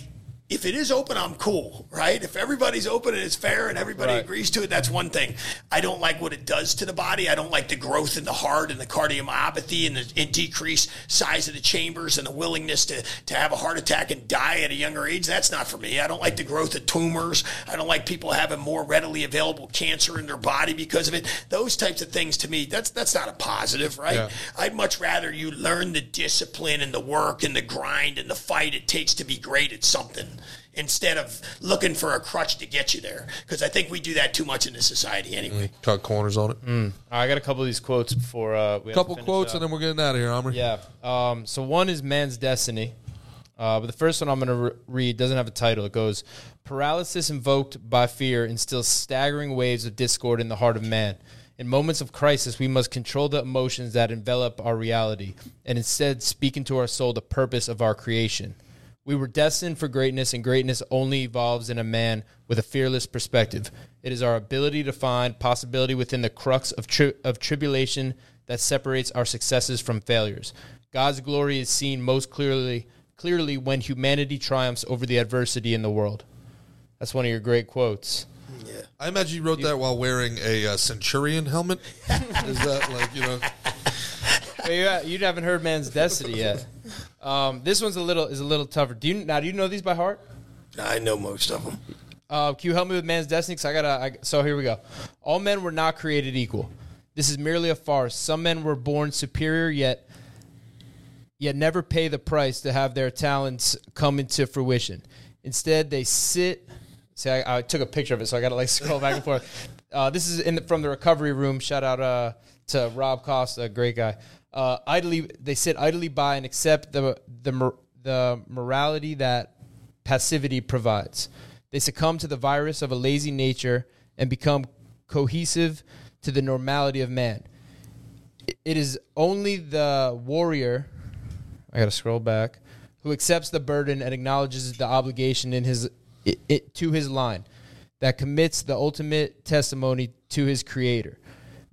if it is open, I'm cool, right? If everybody's open and it's fair and everybody Right. agrees to it, that's one thing. I don't like what it does to the body. I don't like the growth in the heart and the cardiomyopathy and the and decreased size of the chambers and the willingness to, to have a heart attack and die at a younger age. That's not for me. I don't like the growth of tumors. I don't like people having more readily available cancer in their body because of it. Those types of things to me, that's that's not a positive, right? Yeah. I'd much rather you learn the discipline and the work and the grind and the fight it takes to be great at something instead of looking for a crutch to get you there. Because I think we do that too much in this society anyway. cut corners on it? All right, I got a couple of these quotes before uh, we have to couple quotes, up. and then we're getting out of here, Amr. Yeah. Um, so one is Man's Destiny. Uh, but the first one I'm going to re- read doesn't have a title. It goes Paralysis invoked by fear instills staggering waves of discord in the heart of man. In moments of crisis, we must control the emotions that envelop our reality and instead speak into our soul the purpose of our creation. We were destined for greatness, and greatness only evolves in a man with a fearless perspective. It is our ability to find possibility within the crux of, tri- of tribulation that separates our successes from failures. God's glory is seen most clearly clearly when humanity triumphs over the adversity in the world. That's one of your great quotes. Yeah. I imagine you wrote that while wearing a uh, Centurion helmet. Is that like you know? But you, you haven't heard Man's Destiny yet. Um, this one's a little is a little tougher. Do you now? Do you know these by heart? I know most of them. Uh, can you help me with man's destiny? 'Cause I gotta. I, so here we go. All men were not created equal. This is merely a farce. Some men were born superior, yet yet never pay the price to have their talents come into fruition. Instead, they sit. See, I, I took a picture of it, so I got to like scroll back and forth. Uh, this is in the, from the recovery room. Shout out uh, to Rob Costa, a great guy. Uh, idly, they sit idly by and accept the the the morality that passivity provides. They succumb to the virus of a lazy nature and become cohesive to the normality of man. It is only the warrior I got to scroll back. Who accepts the burden and acknowledges the obligation in his it, it, to his line that commits the ultimate testimony to his creator.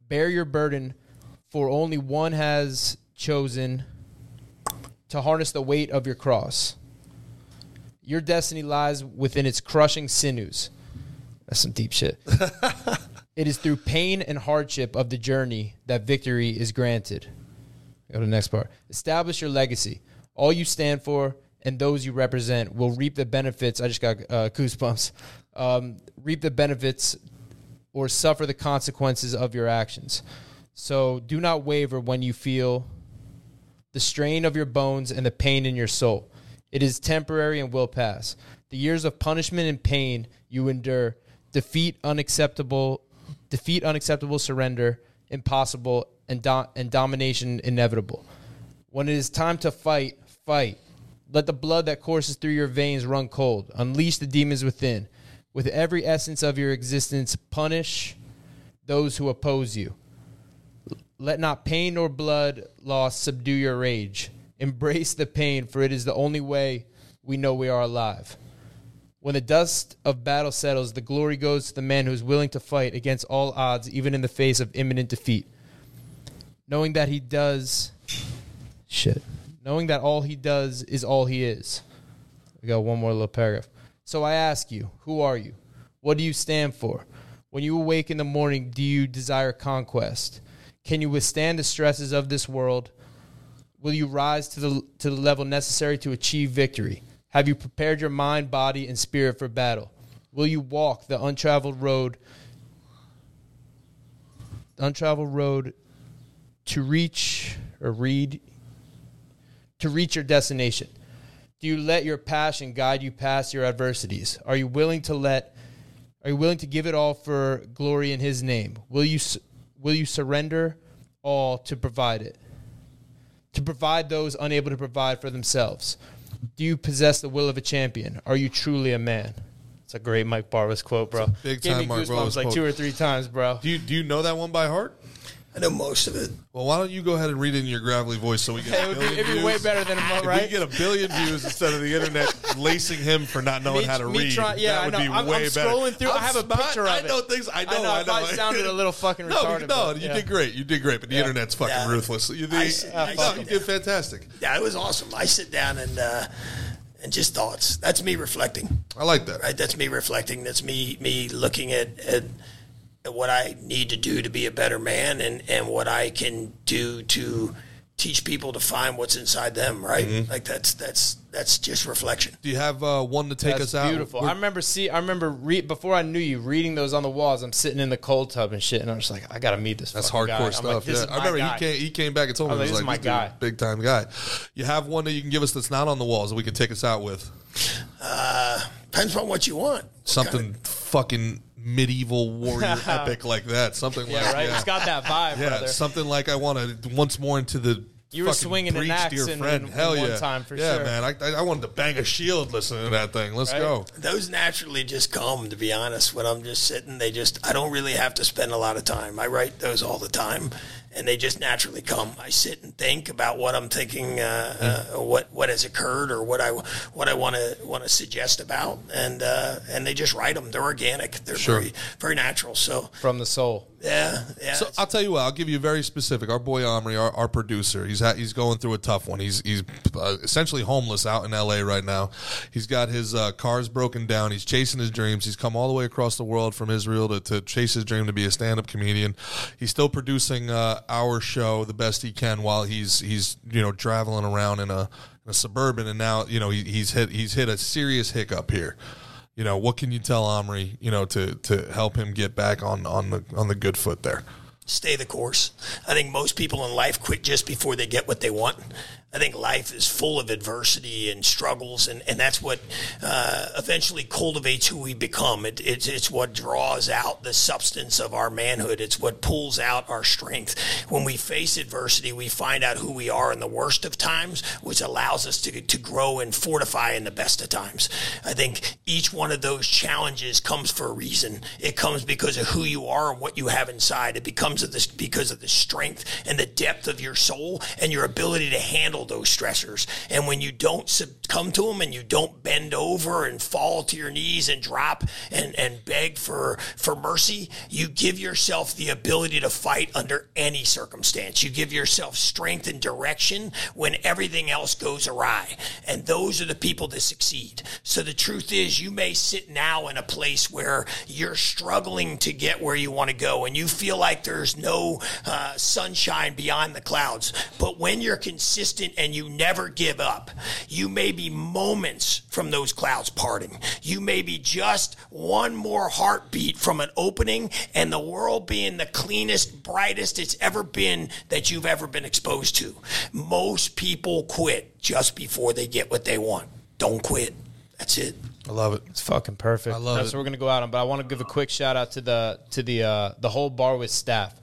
Bear your burden, for only one has chosen to harness the weight of your cross. Your destiny lies within its crushing sinews. That's some deep shit. it is through pain and hardship of the journey that victory is granted. Go to the next part. Establish your legacy. All you stand for and those you represent will reap the benefits. I just got uh, goosebumps. Um, reap the benefits or suffer the consequences of your actions. So do not waver when you feel the strain of your bones and the pain in your soul. It is temporary and will pass. The years of punishment and pain you endure, defeat unacceptable, defeat unacceptable surrender, impossible, and, do- and domination inevitable. When it is time to fight, fight. Let the blood that courses through your veins run cold. Unleash the demons within. With every essence of your existence, punish those who oppose you. Let not pain nor blood loss subdue your rage. Embrace the pain, for it is the only way we know we are alive. When the dust of battle settles, the glory goes to the man who is willing to fight against all odds, even in the face of imminent defeat. Knowing that he does. Shit. Knowing that all he does is all he is. We got one more little paragraph. So I ask you, who are you? What do you stand for? When you awake in the morning, do you desire conquest? Can you withstand the stresses of this world? Will you rise to the to the level necessary to achieve victory? Have you prepared your mind, body, and spirit for battle? Will you walk the untraveled road untraveled road to reach or read to reach your destination? Do you let your passion guide you past your adversities? Are you willing to let are you willing to give it all for glory in his name? Will you will you surrender all to provide it? To provide those unable to provide for themselves? Do you possess the will of a champion? Are you truly a man? It's a great Mike Barwis quote, bro. big Gave me time Mark goosebumps Barwis like quote. two or three times, bro. Do you do you know that one by heart? I know most of it. Well, why don't you go ahead and read it in your gravelly voice so we get It a would be, billion it'd be views? way better than a If right. we get a billion views instead of the internet lacing him for not knowing Me- how to me read, try- yeah, that I would know. be I'm- I'm way better. scrolling through- I have a smart. picture of I it. know things. I know. I know, I I know. probably sounded a little fucking No, retarded, no, but, you yeah. did great. You did great, but the Yeah. internet's fucking Yeah. ruthless. You, the, I- no, I sit you did fantastic. Yeah, it was awesome. I sit down and uh, and just thoughts. That's me reflecting. I like that. Right. That's me reflecting. That's me me looking at, at at what I need to do to be a better man and and what I can do to teach people to find what's inside them. Right. Mm-hmm. Like that's that's that's just reflection. Do you have uh, one to take That's us out? beautiful. We're- I remember see. I remember re- before I knew you reading those on the walls. I'm sitting in the cold tub and shit, and I'm just like, I gotta meet this. That's hardcore guy. Stuff. like, yeah. I remember my he came. He came back and told me was he was like, like, is my guy." big time guy." You have one that you can give us that's not on the walls that we can take us out with. Uh, Depends on what you want. Something fucking medieval warrior epic like that. Something Yeah, like right. yeah. It's got that vibe, Yeah, brother. something like I want to once more into the. You were fucking swinging an axe dear in- friend. in- in Hell one yeah, time for yeah, sure. man. I, I I wanted to bang a shield listening to that thing. Let's Right? go. Those naturally just come, to be honest. When I'm just sitting, they just, I don't really have to spend a lot of time. I write those all the time, and they just naturally come. I sit and think about what I'm thinking, uh, uh, what what has occurred, or what I what I want to want to suggest about, and uh, and they just write them. They're organic. They're Sure. very very natural. So from the soul. Yeah, yeah. So I'll tell you what. I'll give you very specific. Our boy Omri, our, our producer, he's ha- he's going through a tough one. He's he's uh, essentially homeless out in L.A. right now. He's got his uh, cars broken down. He's chasing his dreams. He's come all the way across the world from Israel to, to chase his dream to be a stand up comedian. He's still producing uh, our show the best he can while he's he's you know traveling around in a, in a suburban. And now you know he, he's hit he's hit a serious hiccup here. You know, what can you tell Omri, you know, to to help him get back on on the on the good foot there? stay the course. I think most people in life quit just before they get what they want. I think life is full of adversity and struggles, and, and that's what uh, eventually cultivates who we become. It, it's, it's what draws out the substance of our manhood. It's what pulls out our strength. When we face adversity, we find out who we are in the worst of times, which allows us to, to grow and fortify in the best of times. I think each one of those challenges comes for a reason. It comes because of who you are and what you have inside. It becomes of this because of the strength and the depth of your soul and your ability to handle those stressors. And when you don't succumb to them and you don't bend over and fall to your knees and drop and, and beg for, for mercy, you give yourself the ability to fight under any circumstance. You give yourself strength and direction when everything else goes awry. And those are the people that succeed. So the truth is, you may sit now in a place where you're struggling to get where you want to go and you feel like there's no uh, sunshine beyond the clouds. But when you're consistent and you never give up, you may be moments from those clouds parting. You may be just one more heartbeat from an opening and the world being the cleanest, brightest it's ever been that you've ever been exposed to. Most people quit just before they get what they want. Don't quit. That's it. I love it. It's fucking perfect. I love That's it. what we're gonna go out on. But I want to give a quick shout out to the to the uh, the whole Barwis staff.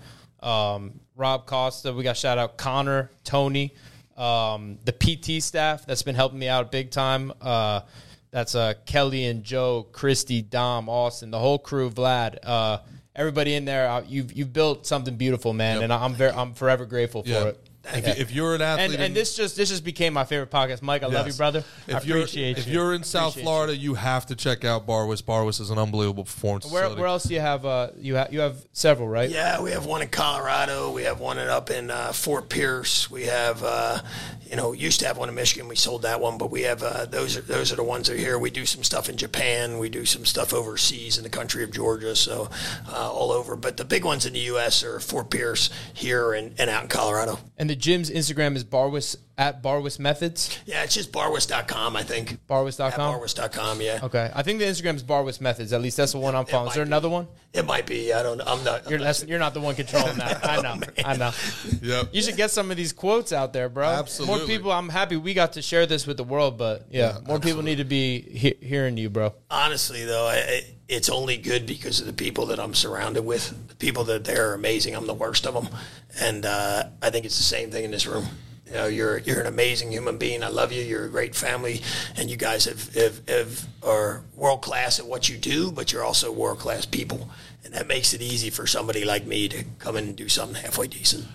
Um, Rob Costa, we got shout out Connor, Tony, um, the PT staff that's been helping me out big time. Uh, that's uh, Kelly and Joe, Christy, Dom, Austin, the whole crew, Vlad. Uh, everybody in there, uh, you've you've built something beautiful, man, Yep. and I'm very I'm forever grateful for it. If, if you're an athlete, and, and this just this just became my favorite podcast, Mike. I love you, brother. If I you're appreciate if you. you're in South Appreciate you. Florida, you. have to check out Barwis. Barwis is an unbelievable performance. Where, where else do you have? Uh, you have you have several, right? Yeah, we have one in Colorado. We have one up in uh, Fort Pierce. We have, uh, you know, used to have one in Michigan. We sold that one, but we have uh, those are those are the ones that are here. We do some stuff in Japan. We do some stuff overseas in the country of Georgia, so uh, all over. But the big ones in the U.S. are Fort Pierce here and, and out in Colorado. And the gym's Instagram is Barwis at Barwis Methods. Yeah, it's just barwis.com, I think. At Barwis.com. barwis.com, yeah. Okay, I think the Instagram is Barwis Methods. At least that's the one I'm following. Is there be. another one? It might be. I don't. I'm not. I'm You're, not that's, you're not the one controlling that. Oh, I know. I know. Yep. You should get some of these quotes out there, bro. Absolutely. More people. I'm happy we got to share this with the world, but yeah, more people need to be he- hearing you, bro. honestly though I, I, it's only good because of the people that i'm surrounded with. The people that they're amazing i'm the worst of them and uh, i think it's the same thing in this room. You know you're you're an amazing human being. I love you. You're a great family. And you guys have, have, have are world class at what you do but you're also world class people. And that makes it easy for somebody like me to come in and do something halfway decent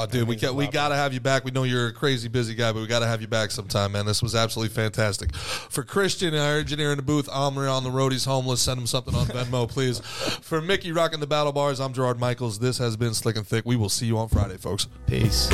Oh, dude, we got we got to have you back. We know you're a crazy busy guy, but we got to have you back sometime, man. This was absolutely fantastic. For Christian, our engineer in the booth, Omri on the road, he's homeless. Send him something on Venmo, please. For Mickey rocking the battle bars, I'm Gerard Michaels. This has been Slick and Thick. We will see you on Friday, folks. Peace.